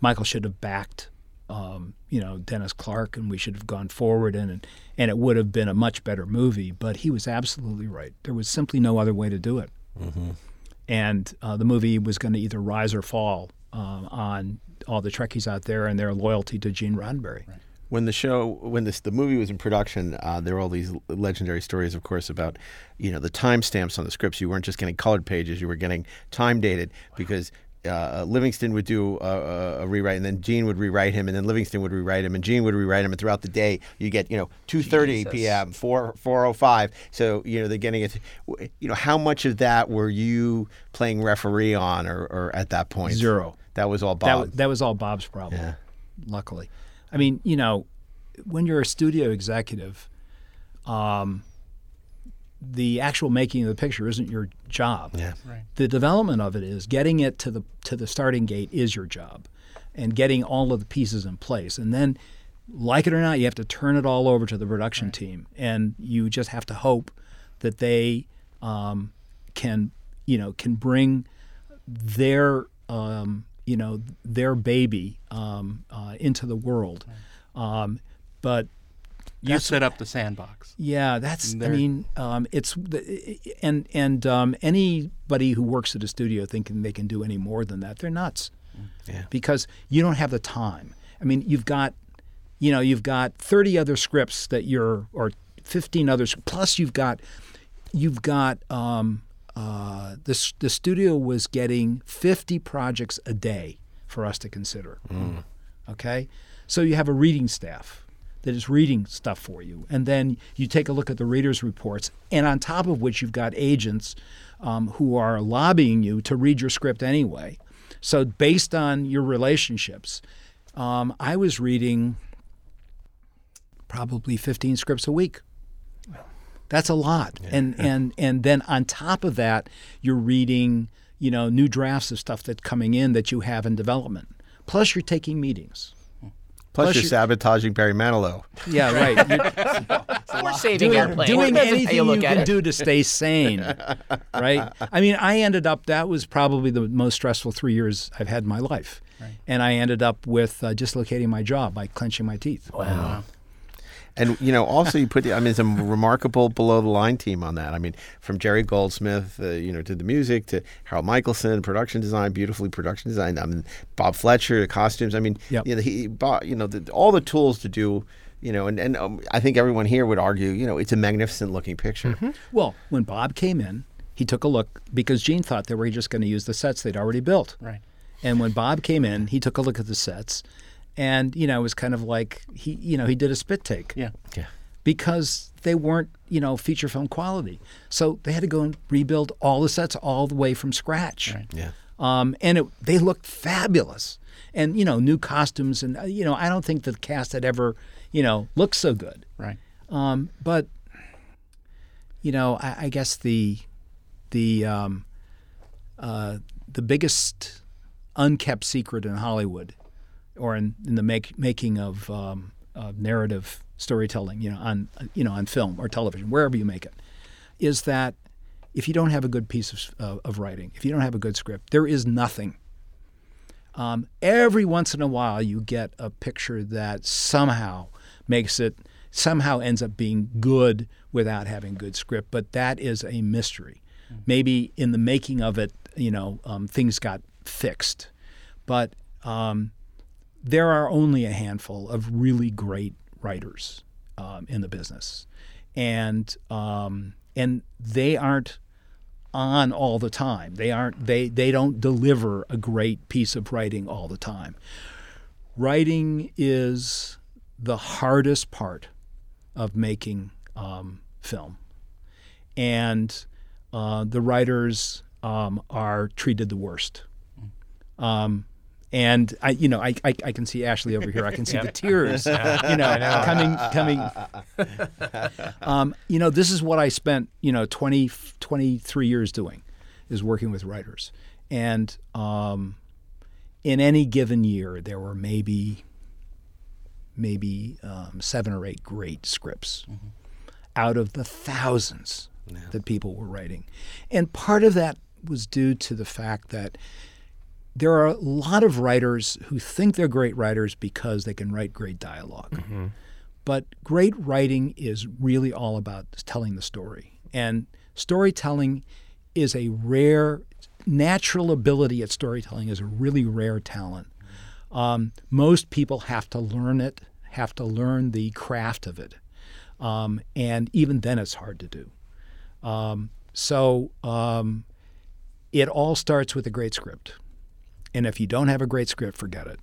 Michael should have backed, um, you know, Dennis Clark, and we should have gone forward, and and it would have been a much better movie. But he was absolutely right. There was simply no other way to do it, Mm-hmm. and uh, the movie was going to either rise or fall um, on all the Trekkies out there and their loyalty to Gene Roddenberry. When the show when this the movie was in production uh, there were all these legendary stories of course about you know the timestamps on the scripts you weren't just getting colored pages you were getting time dated because uh, Livingston would do a, a, a rewrite, and then Gene would rewrite him, and then Livingston would rewrite him, and Gene would rewrite him, and throughout the day you get you know 2:30 p.m., 4 4:05. So you know they're getting it. You know how much of that were you playing referee on, or, or at that point Zero. That was all Bob. wa- that was all Bob's problem. Yeah. Luckily, I mean, you know, when you're a studio executive, um, the actual making of the picture isn't your job. yeah. Right. The development of it is getting it to the to the starting gate is your job, and getting all of the pieces in place, and then. Like it or not, you have to turn it all over to the production team, and you just have to hope that they um, can, you know, can bring their um, you know their baby um, uh, into the world. Um, but You set up the sandbox. yeah, that's. I mean, um, it's the, and and um, anybody who works at a studio thinking they can do any more than that, they're nuts. Yeah. Because you don't have the time. I mean, you've got, you know, you've got thirty other scripts that you're, or fifteen others. Plus, you've got, you've got. Um, uh, the the studio was getting fifty projects a day for us to consider. Okay, so you have a reading staff that is reading stuff for you, and then you take a look at the readers' reports, and on top of which you've got agents um, who are lobbying you to read your script anyway. So based on your relationships, um, I was reading probably 15 scripts a week. That's a lot. And and and then on top of that, you're reading, you know, new drafts of stuff that's coming in that you have in development. Plus you're taking meetings. Plus, Plus you're you- sabotaging Barry Manilow. Yeah, right. We're saving doing, airplanes. doing Depends on how anything you, look at can it. do to stay sane, right? I mean, I ended up. That was probably the most stressful three years I've had in my life, and I ended up with uh, dislocating my jaw by clenching my teeth. Wow. And you know, also you put, the, I mean, it's a remarkable below the line team on that. I mean, from Jerry Goldsmith, uh, you know, to the music, to Harold Michelson, production design, beautifully production design. I mean, Bob Fletcher, the costumes. I mean, Yep. you know, he, Bob, you know, the, all the tools to do. You know, and and um, I think everyone here would argue, you know, it's a magnificent looking picture. Well, when Bob came in, he took a look because Gene thought they were just going to use the sets they'd already built. Right. And when Bob came in, he took a look at the sets, and you know, it was kind of like he, you know, he did a spit take. Yeah. Yeah. because they weren't, you know, feature film quality. So they had to go and rebuild all the sets all the way from scratch. Yeah. Um, and it, they looked fabulous. And, you know, new costumes. And, uh, you know, I don't think the cast had ever, you know, looked so good. Right. Um, but, you know, I, I guess the, the, um, uh, the biggest unkept secret in Hollywood or in, in the make, making of, um, of narrative storytelling, you know, on you know on film or television, wherever you make it, is that if you don't have a good piece of, uh, of writing, if you don't have a good script, there is nothing. Um, every once in a while, you get a picture that somehow makes it somehow ends up being good without having good script, but that is a mystery. Maybe in the making of it, you know, um, things got fixed, but um, there are only a handful of really great writers um, in the business, and um, and they aren't on all the time. They aren't they they don't deliver a great piece of writing all the time. Writing is the hardest part of making um, film, and uh, the writers um, are treated the worst. Um, and I, you know, I, I, I can see Ashley over here. I can see the tears, you know, coming, coming. Um, you know, this is what I spent, you know, 20, 23 years doing, is working with writers. And um, in any given year, there were maybe, maybe um, seven or eight great scripts out of the thousands that people were writing. And part of that was due to the fact that there are a lot of writers who think they're great writers because they can write great dialog But great writing is really all about telling the story. And storytelling is a rare, natural ability at storytelling is a really rare talent. Um, most people have to learn it, have to learn the craft of it. Um, and even then, it's hard to do. Um, so um, it all starts with a great script. And if you don't have a great script, forget it.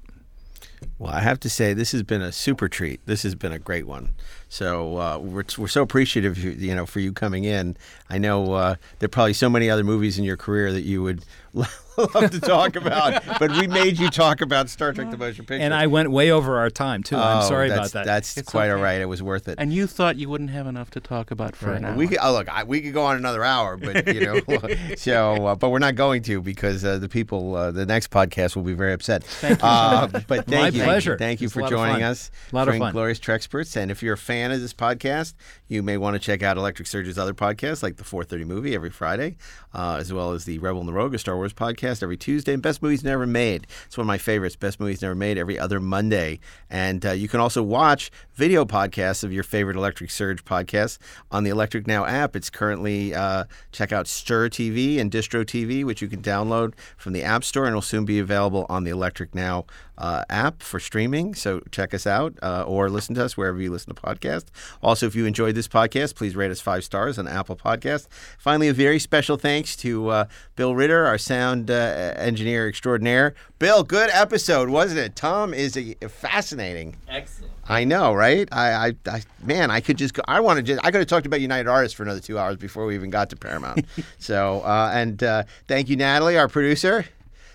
Well, I have to say this has been a super treat. This has been a great one. So uh, we're, we're so appreciative, you, know, for you coming in. I know uh, there are probably so many other movies in your career that you would love to talk about, but we made you talk about Star Trek: The Motion Picture. And I went way over our time too. I'm Oh, sorry about that. That's It's quite all okay. right. It was worth it. And you thought you wouldn't have enough to talk about for an hour. We could, oh, look, I, we could go on another hour, but you know, so uh, but we're not going to because uh, the people, uh, the next podcast will be very upset. Thank you. Uh, but thank My you, pleasure. Thank you It's a for lot of joining fun. us. A lot of for fun. Glorious Treksperts. And if you're a fan of this podcast, you may want to check out Electric Surge's other podcasts, like the 4:30 Movie every Friday, uh, as well as the Rebel and the Rogue, a Star Wars podcast every Tuesday, and Best Movies Never Made. It's one of my favorites. Best Movies Never Made every other Monday. And uh, you can also watch video podcasts of your favorite Electric Surge podcasts on the Electric Now app. It's currently uh, check out Stirr TV and Distro TV, which you can download from the App Store, and will soon be available on the Electric Now uh, app for streaming. So check us out uh, or listen to us wherever you listen to podcasts. Also, if you enjoyed this podcast, please rate us five stars on Apple Podcast. Finally, a very special thanks to uh, Bill Ritter, our sound uh, engineer extraordinaire. Bill, good episode, wasn't it? Tom is a, fascinating. Excellent. I know, right? I, I, I man, I could just go. I want to just. I could have talked about United Artists for another two hours before we even got to Paramount. so, uh, and uh, thank you, Natalie, our producer.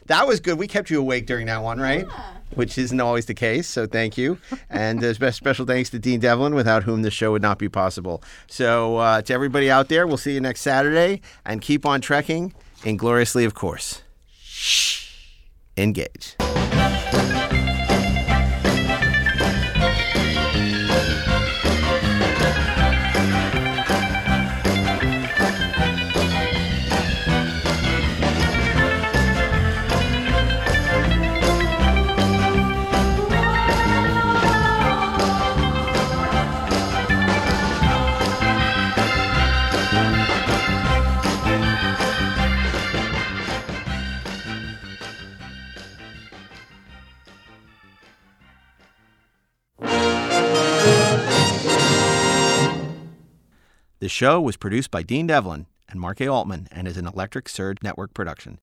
That was good. We kept you awake during that one, right? Yeah. Which isn't always the case. So thank you. And uh, special thanks to Dean Devlin, without whom the show would not be possible. So uh, to everybody out there, we'll see you next Saturday, and keep on trekking ingloriously, of course. Engage. The show was produced by Dean Devlin and Mark A. Altman and is an Electric Surge Network production.